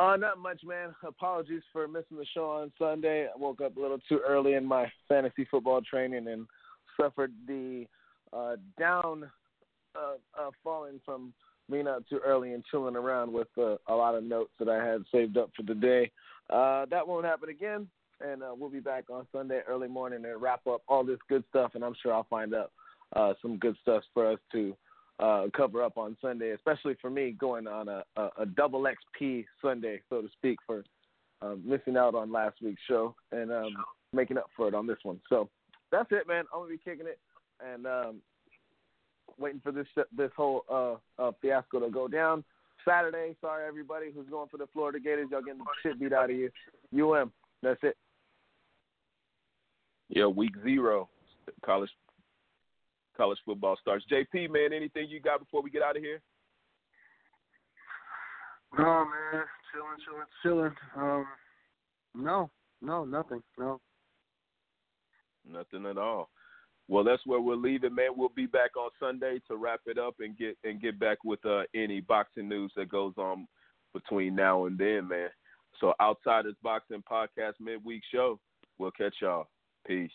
Uh, not much, man. Apologies for missing the show on Sunday. I woke up a little too early in my fantasy football training and suffered the uh, down uh, uh, falling from being up too early and chilling around with uh, a lot of notes that I had saved up for the day. Uh, that won't happen again, and uh, we'll be back on Sunday early morning and wrap up all this good stuff. And I'm sure I'll find out uh, some good stuff for us to uh, cover up on Sunday, especially for me going on a, a, a double XP Sunday, so to speak, for um, missing out on last week's show and um, making up for it on this one. So that's it, man. I'm gonna be kicking it and um, waiting for this this whole uh, uh, fiasco to go down. Saturday. Sorry, everybody who's going for the Florida Gators. Y'all getting the shit beat out of you. UM. That's it. Yeah, week zero, college college football starts. JP, man, anything you got before we get out of here? No, man, chilling, chilling, chilling. Um, no, no, nothing, no. Nothing at all. Well, that's where we'll leave it, man. We'll be back on Sunday to wrap it up and get and get back with uh, any boxing news that goes on between now and then, man. So, Outsiders Boxing Podcast midweek show. We'll catch y'all. Peace.